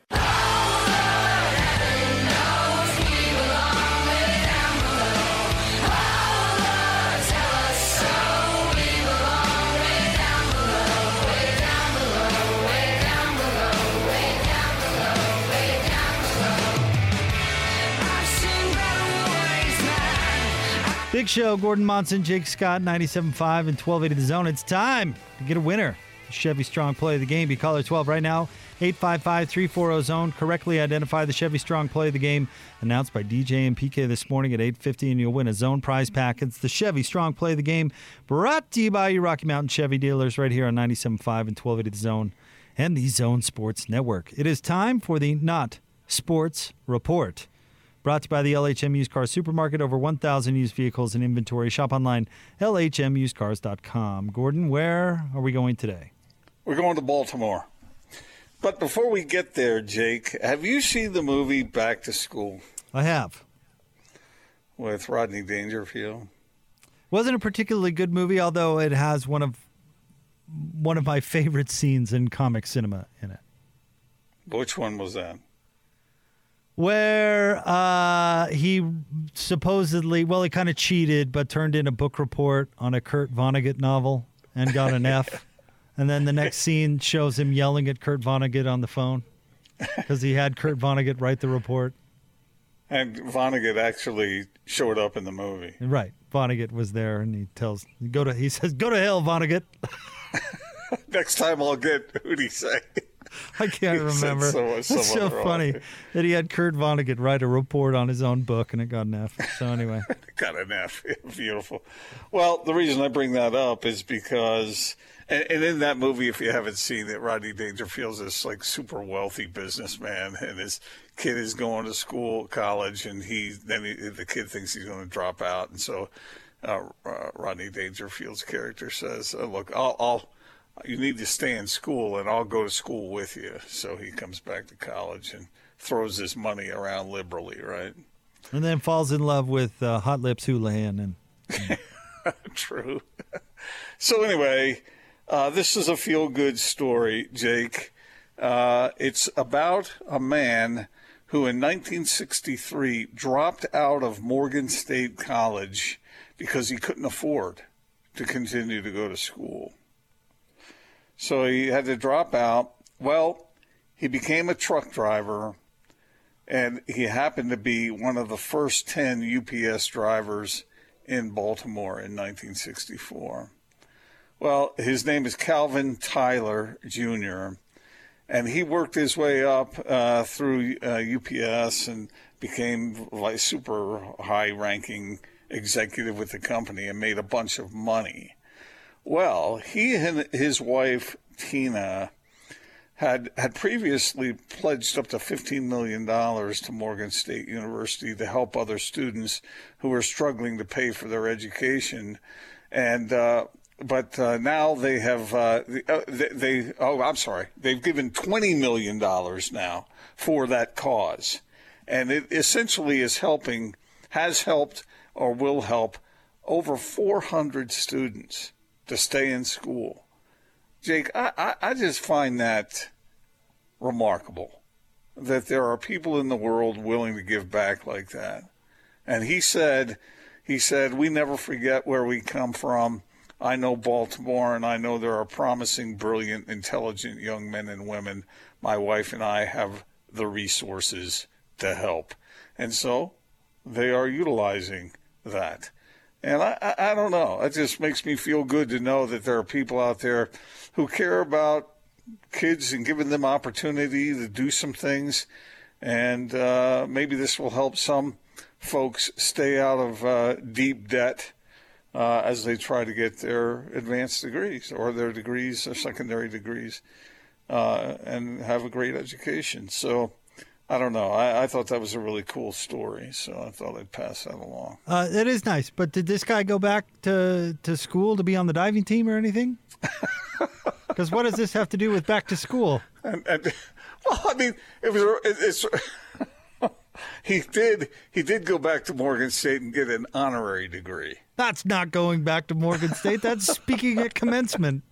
Speaker 2: Big show, Gordon Monson, Jake Scott, 97.5 and 1280 The Zone. It's time to get a winner. Chevy Strong play of the game. Be caller 12 right now, 855-340-ZONE. Correctly identify the Chevy Strong play of the game announced by DJ and PK this morning at 8.50 and you'll win a Zone prize pack. It's the Chevy Strong play of the game brought to you by your Rocky Mountain Chevy dealers right here on 97.5 and 1280 The Zone and the Zone Sports Network. It is time for the Not Sports Report. Brought to you by the LHM Used Car Supermarket. Over 1,000 used vehicles in inventory. Shop online, lhmusedcars.com. Gordon, where are we going today?
Speaker 3: We're going to Baltimore. But before we get there, Jake, have you seen the movie Back to School
Speaker 2: I have.
Speaker 3: with Rodney Dangerfield?
Speaker 2: Wasn't a particularly good movie, although it has one of one of my favorite scenes in comic cinema in it.
Speaker 3: Which one was that?
Speaker 2: where uh, he supposedly, well, he kind of cheated, but turned in a book report on a Kurt Vonnegut novel and got an F. And then the next scene shows him yelling at Kurt Vonnegut on the phone because he had Kurt Vonnegut write the report.
Speaker 3: And Vonnegut actually showed up in the movie.
Speaker 2: Right. Vonnegut was there, and he tells, "Go to." He says, "Go to hell, Vonnegut."
Speaker 3: Next time I'll get who'd he say?
Speaker 2: I can't
Speaker 3: He
Speaker 2: remember.
Speaker 3: so-
Speaker 2: so
Speaker 3: other
Speaker 2: funny that he had Kurt Vonnegut write a report on his own book, and it got an F. So anyway,
Speaker 3: Got an F. Beautiful. Well, the reason I bring that up is because, and, and in that movie, if you haven't seen it, Rodney Dangerfield's this like super wealthy businessman, and his kid is going to school, college, and he then he, the kid thinks he's going to drop out, and so uh, uh, Rodney Dangerfield's character says, uh, "Look, I'll." I'll you need to stay in school and I'll go to school with you. So he comes back to college and throws his money around liberally, right?
Speaker 2: and then falls in love with uh, Hot Lips Houlihan, and
Speaker 3: True. so anyway, uh, this is a feel-good story, Jake. Uh, it's about a man who, in 1963, dropped out of Morgan State College because he couldn't afford to continue to go to school. So he had to drop out. Well, he became a truck driver, and he happened to be one of the first 10 UPS drivers in Baltimore in 1964. Well, his name is Calvin Tyler Jr., and he worked his way up uh, through uh, UPS and became like super high ranking executive with the company and made a bunch of money. Well, he and his wife Tina had had previously pledged up to $15 million to Morgan State University to help other students who were struggling to pay for their education. And, uh, but uh, now they have, uh, uh, they, they, oh, I'm sorry, they've given $20 million now for that cause. And it essentially is helping, has helped, or will help over 400 students to stay in school. Jake, I, I, I just find that remarkable that there are people in the world willing to give back like that. And he said, he said, we never forget where we come from. I know Baltimore and I know there are promising, brilliant, intelligent young men and women. My wife and I have the resources to help. And so they are utilizing that. And I, I, don't know. It just makes me feel good to know that there are people out there who care about kids and giving them opportunity to do some things. And uh, maybe this will help some folks stay out of uh, deep debt uh, as they try to get their advanced degrees or their degrees or secondary degrees uh, and have a great education. So I don't know. I, I thought that was a really cool story. So I thought I'd pass that along.
Speaker 2: uh, it is nice. But did this guy go back to to school to be on the diving team or anything? Because what does this have to do with back to school?
Speaker 3: And, and well, I mean, it was it, it's he did he did go back to Morgan State and get an honorary degree.
Speaker 2: That's not going back to Morgan State. That's speaking at commencement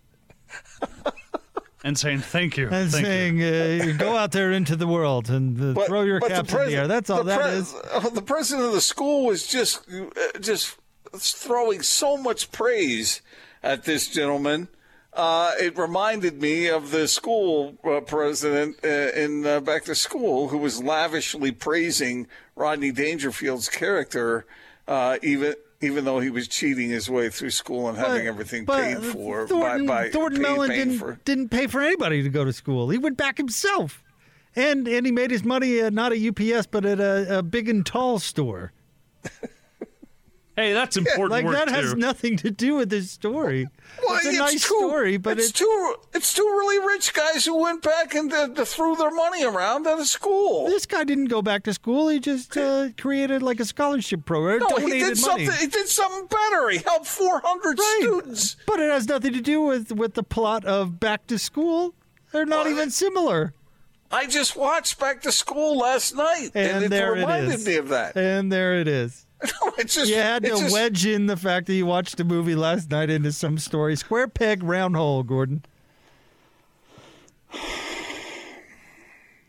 Speaker 10: and saying thank you.
Speaker 2: and
Speaker 10: thank you.
Speaker 2: saying, uh, "Go out there into the world and uh, throw your
Speaker 3: but the
Speaker 2: caps in the air." That's all
Speaker 3: the
Speaker 2: that
Speaker 3: pres-
Speaker 2: is.
Speaker 3: uh, The president of the school was just uh, just throwing so much praise at this gentleman. Uh, it reminded me of the school uh, president uh, in uh, Back to School, who was lavishly praising Rodney Dangerfield's character, uh, even even though he was cheating his way through school and having everything
Speaker 2: But
Speaker 3: paid for
Speaker 2: Thornton,
Speaker 3: by, by
Speaker 2: Thornton Mellon didn't
Speaker 3: for.
Speaker 2: didn't pay for anybody to go to school. He went back himself, and and he made his money uh, at not a UPS but at a, a big and tall store.
Speaker 10: Hey, that's important
Speaker 2: Like
Speaker 10: work
Speaker 2: that has
Speaker 10: too.
Speaker 2: nothing to do with this story.
Speaker 3: Well,
Speaker 2: it's a nice
Speaker 3: two,
Speaker 2: story, but
Speaker 3: it's,
Speaker 2: it's
Speaker 3: two it's two really rich guys who went back and uh, threw their money around at a school.
Speaker 2: This guy didn't go back to school. He just uh, created like a scholarship program.
Speaker 3: No,
Speaker 2: donated
Speaker 3: he did
Speaker 2: money.
Speaker 3: something. He did something better. He helped 400 students.
Speaker 2: But it has nothing to do with with the plot of Back to School. They're not even similar.
Speaker 3: I just watched Back to School last night, and,
Speaker 2: And
Speaker 3: it
Speaker 2: there it
Speaker 3: reminded me of that.
Speaker 2: And there it is.
Speaker 3: No, it's just
Speaker 2: you had to
Speaker 3: just-
Speaker 2: wedge in the fact that you watched a movie last night into some story. Square peg, round hole, Gordon.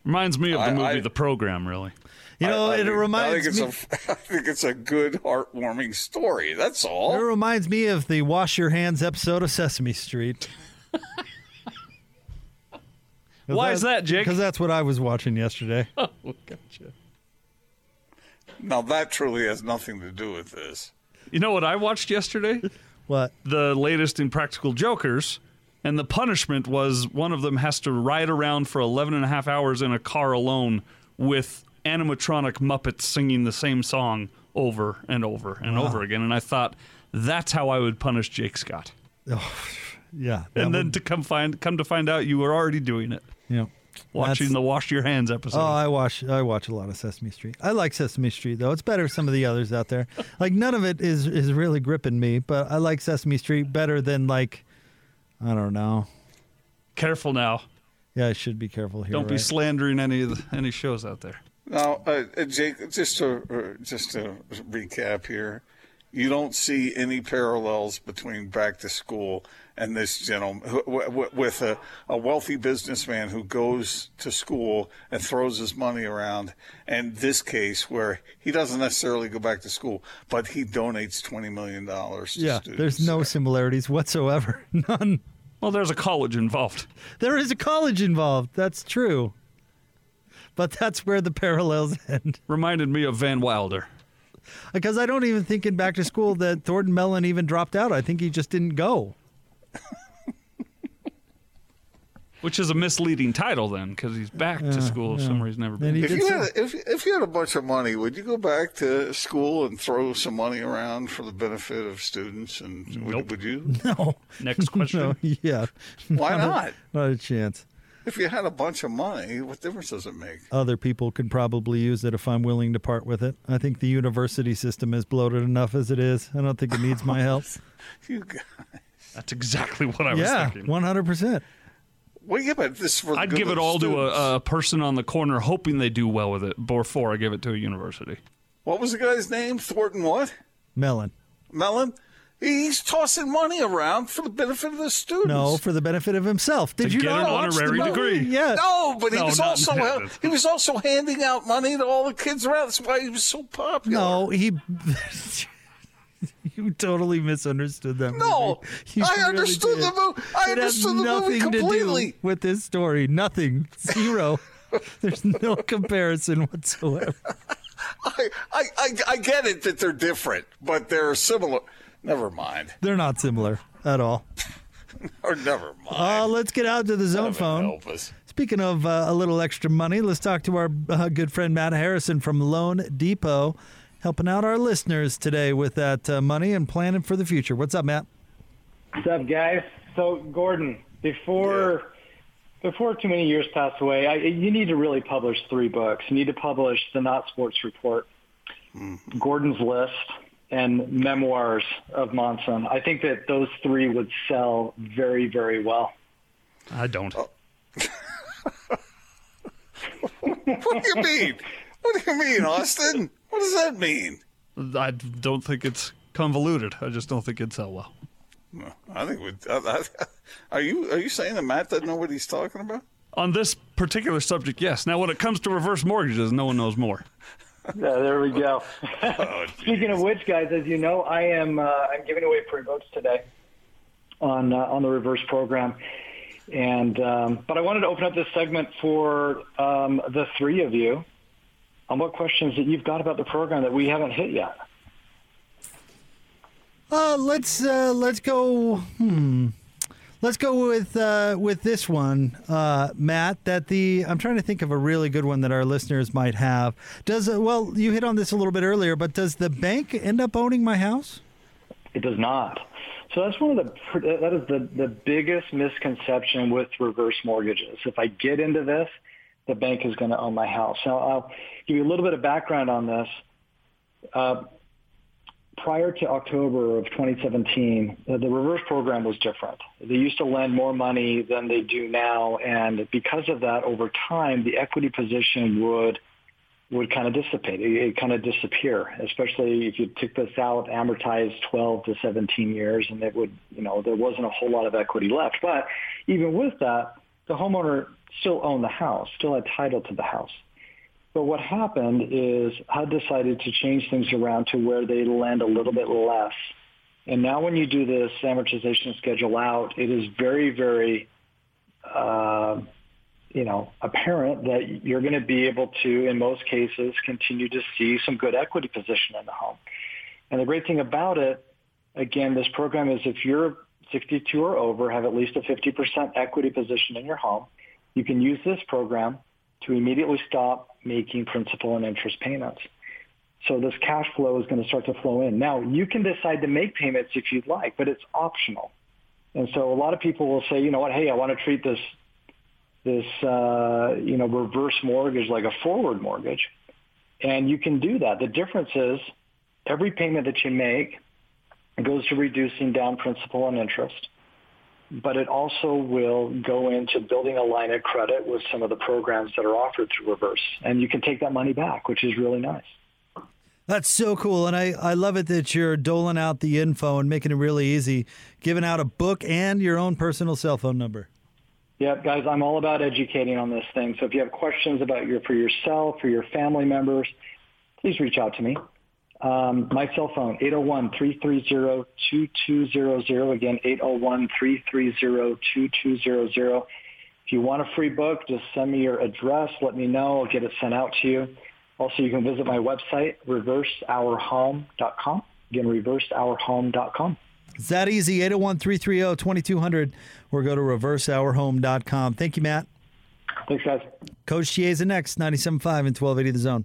Speaker 10: Reminds me of the
Speaker 3: I-
Speaker 10: movie
Speaker 3: I-
Speaker 10: The Program, really.
Speaker 2: You know,
Speaker 3: I, I
Speaker 2: it
Speaker 3: think,
Speaker 2: reminds
Speaker 3: I think
Speaker 2: me.
Speaker 3: it's a, I think it's a good, heartwarming story. That's all.
Speaker 2: It reminds me of the Wash Your Hands episode of Sesame Street.
Speaker 10: Why is that, Jake?
Speaker 2: Because that's what I was watching yesterday.
Speaker 10: Oh, gotcha.
Speaker 3: Now that truly has nothing to do with this.
Speaker 10: You know what I watched yesterday?
Speaker 2: What?
Speaker 10: The latest Impractical Jokers. And the punishment was one of them has to ride around for 11 and a half hours in a car alone with animatronic Muppets singing the same song over and over and
Speaker 2: Wow.
Speaker 10: over again. And I thought, that's how I would punish Jake Scott.
Speaker 2: Oh, Yeah.
Speaker 10: And then
Speaker 2: would-
Speaker 10: to come find come to find out you were already doing it.
Speaker 2: yeah.
Speaker 10: Watching
Speaker 2: That's-
Speaker 10: the wash your hands episode.
Speaker 2: Oh, I watch. I watch a lot of Sesame Street. I like Sesame Street though. It's better than some of the others out there. Like none of it is is really gripping me, but I like Sesame Street better than like I don't know.
Speaker 10: Careful now.
Speaker 2: Yeah, I should be careful here.
Speaker 10: Don't be
Speaker 2: right?
Speaker 10: slandering any of the, any shows out there.
Speaker 3: Now, uh, uh, Jake, just to uh, just to recap here, you don't see any parallels between back to school and this gentleman who- w- w- with a, a wealthy businessman who goes to school and throws his money around, and this case where he doesn't necessarily go back to school, but he donates twenty million dollars.
Speaker 2: Yeah, there's no similarities whatsoever. None.
Speaker 10: Well, there's a college involved.
Speaker 2: There is a college involved. That's true. But that's where the parallels end.
Speaker 10: Reminded me of Van Wilder.
Speaker 2: Because I don't even think in Back to School that Thornton Mellon even dropped out. I think he just didn't go.
Speaker 10: Which is a misleading title then, because he's back
Speaker 2: Yeah,
Speaker 10: to school
Speaker 2: yeah.
Speaker 10: somewhere he's never been.
Speaker 3: If you, had, if, if you had a bunch of money, would you go back to school and throw some money around for the benefit of students? And would, would you?
Speaker 2: No.
Speaker 10: Next question.
Speaker 2: No, yeah.
Speaker 3: Why
Speaker 2: a-
Speaker 3: not?
Speaker 2: not a chance.
Speaker 3: If you had a bunch of money, what difference does it make?
Speaker 2: Other people could probably use it if I'm willing to part with it. I think the university system is bloated enough as it is. I don't think it needs my help.
Speaker 3: You guys.
Speaker 10: That's exactly what I was
Speaker 2: yeah,
Speaker 10: thinking.
Speaker 2: 100%.
Speaker 3: Well, yeah, but this for
Speaker 10: I'd
Speaker 3: good
Speaker 10: give it
Speaker 3: the
Speaker 10: all to a, a person on the corner, hoping they do well with it before I give it to a university.
Speaker 3: What was the guy's name? Thornton what?
Speaker 2: Melon.
Speaker 3: Mellon? He's tossing money around for the benefit of the students.
Speaker 2: No, for the benefit of himself. Did
Speaker 10: To
Speaker 2: you
Speaker 10: get
Speaker 2: not
Speaker 10: an honorary degree.
Speaker 2: Yeah.
Speaker 3: No, but he
Speaker 10: No,
Speaker 3: was also
Speaker 10: that.
Speaker 3: he was also handing out money to all the kids around. That's why he was so popular.
Speaker 2: No, he. you totally misunderstood that.
Speaker 3: No,
Speaker 2: movie.
Speaker 3: I
Speaker 2: really
Speaker 3: understood
Speaker 2: did.
Speaker 3: the movie. I
Speaker 2: it
Speaker 3: understood the movie completely.
Speaker 2: to do with this story. Nothing. Zero. There's no comparison whatsoever.
Speaker 3: I, I, I, I get it that they're different, but they're similar. Never mind.
Speaker 2: They're not similar at all.
Speaker 3: Or never mind.
Speaker 2: Uh, let's get out to the zone phone. Speaking of uh, a little extra money, let's talk to our uh, good friend Matt Harrison from Loan Depot, helping out our listeners today with that uh, money and planning for the future. What's up, Matt?
Speaker 5: What's up, guys? So, Gordon, before before too many years pass away, I, you need to really publish three books. You need to publish the Not Sports Report, Gordon's List, and Memoirs of Monson. I think that those three would sell very, very well.
Speaker 10: I don't.
Speaker 3: What do you mean? What do you mean, Austin? What does that mean?
Speaker 10: I don't think it's convoluted. I just don't think it'd sell well.
Speaker 3: No, I think we. I, I, are you are you saying that Matt doesn't know what he's talking about?
Speaker 10: On this particular subject, yes. Now, when it comes to reverse mortgages, no one knows more.
Speaker 5: Yeah, there we go.
Speaker 3: Oh,
Speaker 5: Speaking of which, guys, as you know, I am uh, I'm giving away free votes today on uh, on the reverse program, and um, but I wanted to open up this segment for um, the three of you on what questions that you've got about the program that we haven't hit yet.
Speaker 2: Uh, let's uh, let's go. Hmm. Let's go with uh, with this one, uh, Matt. That the I'm trying to think of a really good one that our listeners might have. Does uh, well, you hit on this a little bit earlier, but does the bank end up owning my house?
Speaker 5: It does not. So that's one of the that is the the biggest misconception with reverse mortgages. If I get into this, the bank is going to own my house. Now I'll give you a little bit of background on this. Uh, prior to October of 2017, the, the reverse program was different. They used to lend more money than they do now, and because of that, over time, the equity position would would kind of dissipate. It, it kind of disappear, especially if you took this out, amortized 12 to 17 years, and it would, you know, there wasn't a whole lot of equity left. But even with that, the homeowner still owned the house, still had title to the house. But what happened is HUD decided to change things around to where they lend a little bit less. And now when you do this amortization schedule out, it is very, very, uh, you know, apparent that you're going to be able to, in most cases, continue to see some good equity position in the home. And the great thing about it, again, this program is if you're 62 or over, have at least a 50% equity position in your home, you can use this program to immediately stop making principal and interest payments. So this cash flow is going to start to flow in. Now, you can decide to make payments if you'd like, but it's optional. And so a lot of people will say, you know what, hey, I want to treat this this uh, you know reverse mortgage like a forward mortgage, and you can do that. The difference is every payment that you make goes to reducing down principal and interest, but it also will go into building a line of credit with some of the programs that are offered through reverse, and you can take that money back, which is really nice.
Speaker 2: That's so cool. And I, I love it that you're doling out the info and making it really easy, giving out a book and your own personal cell phone number.
Speaker 5: Yep, guys, I'm all about educating on this thing. So if you have questions about your for yourself, for your family members, please reach out to me. Um, my cell phone, 801-330-2200. Again, 801-330-2200. If you want a free book, just send me your address. Let me know. I'll get it sent out to you. Also, you can visit my website, reverseourhome.com. Again, reverseourhome.com.
Speaker 2: It's that easy. 801 330 2200 or go to reverseourhome.com. Thank you, Matt.
Speaker 5: Thanks, guys.
Speaker 2: Coach Chiesa next, 97.5 and 1280 The Zone.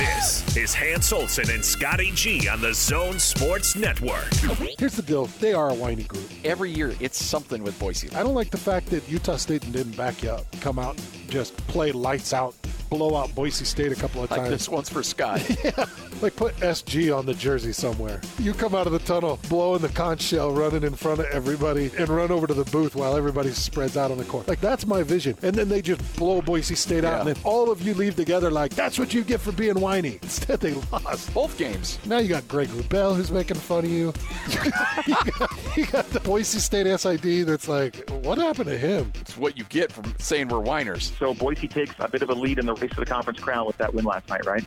Speaker 1: This is Hans Olsen and Scotty G on the Zone Sports Network.
Speaker 12: Here's the deal they are a whiny group.
Speaker 13: Every year, it's something with Boise.
Speaker 12: I don't like the fact that Utah State didn't back you up, come out, just play lights out, blow out Boise State a couple of
Speaker 13: Like
Speaker 12: times.
Speaker 13: this one's for Scott.
Speaker 12: yeah, like put SG on the jersey somewhere. You come out of the tunnel, blowing the conch shell, running in front of everybody, and run over to the booth while everybody spreads out on the court. Like that's my vision. And then they just blow Boise State out,
Speaker 13: Yeah.
Speaker 12: and then all of you leave together like that's what you get for being whiny. Instead, they lost
Speaker 13: both games.
Speaker 12: Now you got Greg Wrubell who's making fun of you. you, got, you got the Boise State SID that's like, what happened to him?
Speaker 13: It's what you get from saying we're whiners.
Speaker 14: So Boise takes a bit of a lead in the race to the conference crown with that win last night, right?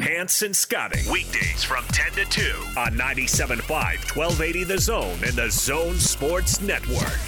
Speaker 1: Hanson and Scotty, weekdays from 10 to 2 on 97.5, 1280 The Zone and the Zone Sports Network.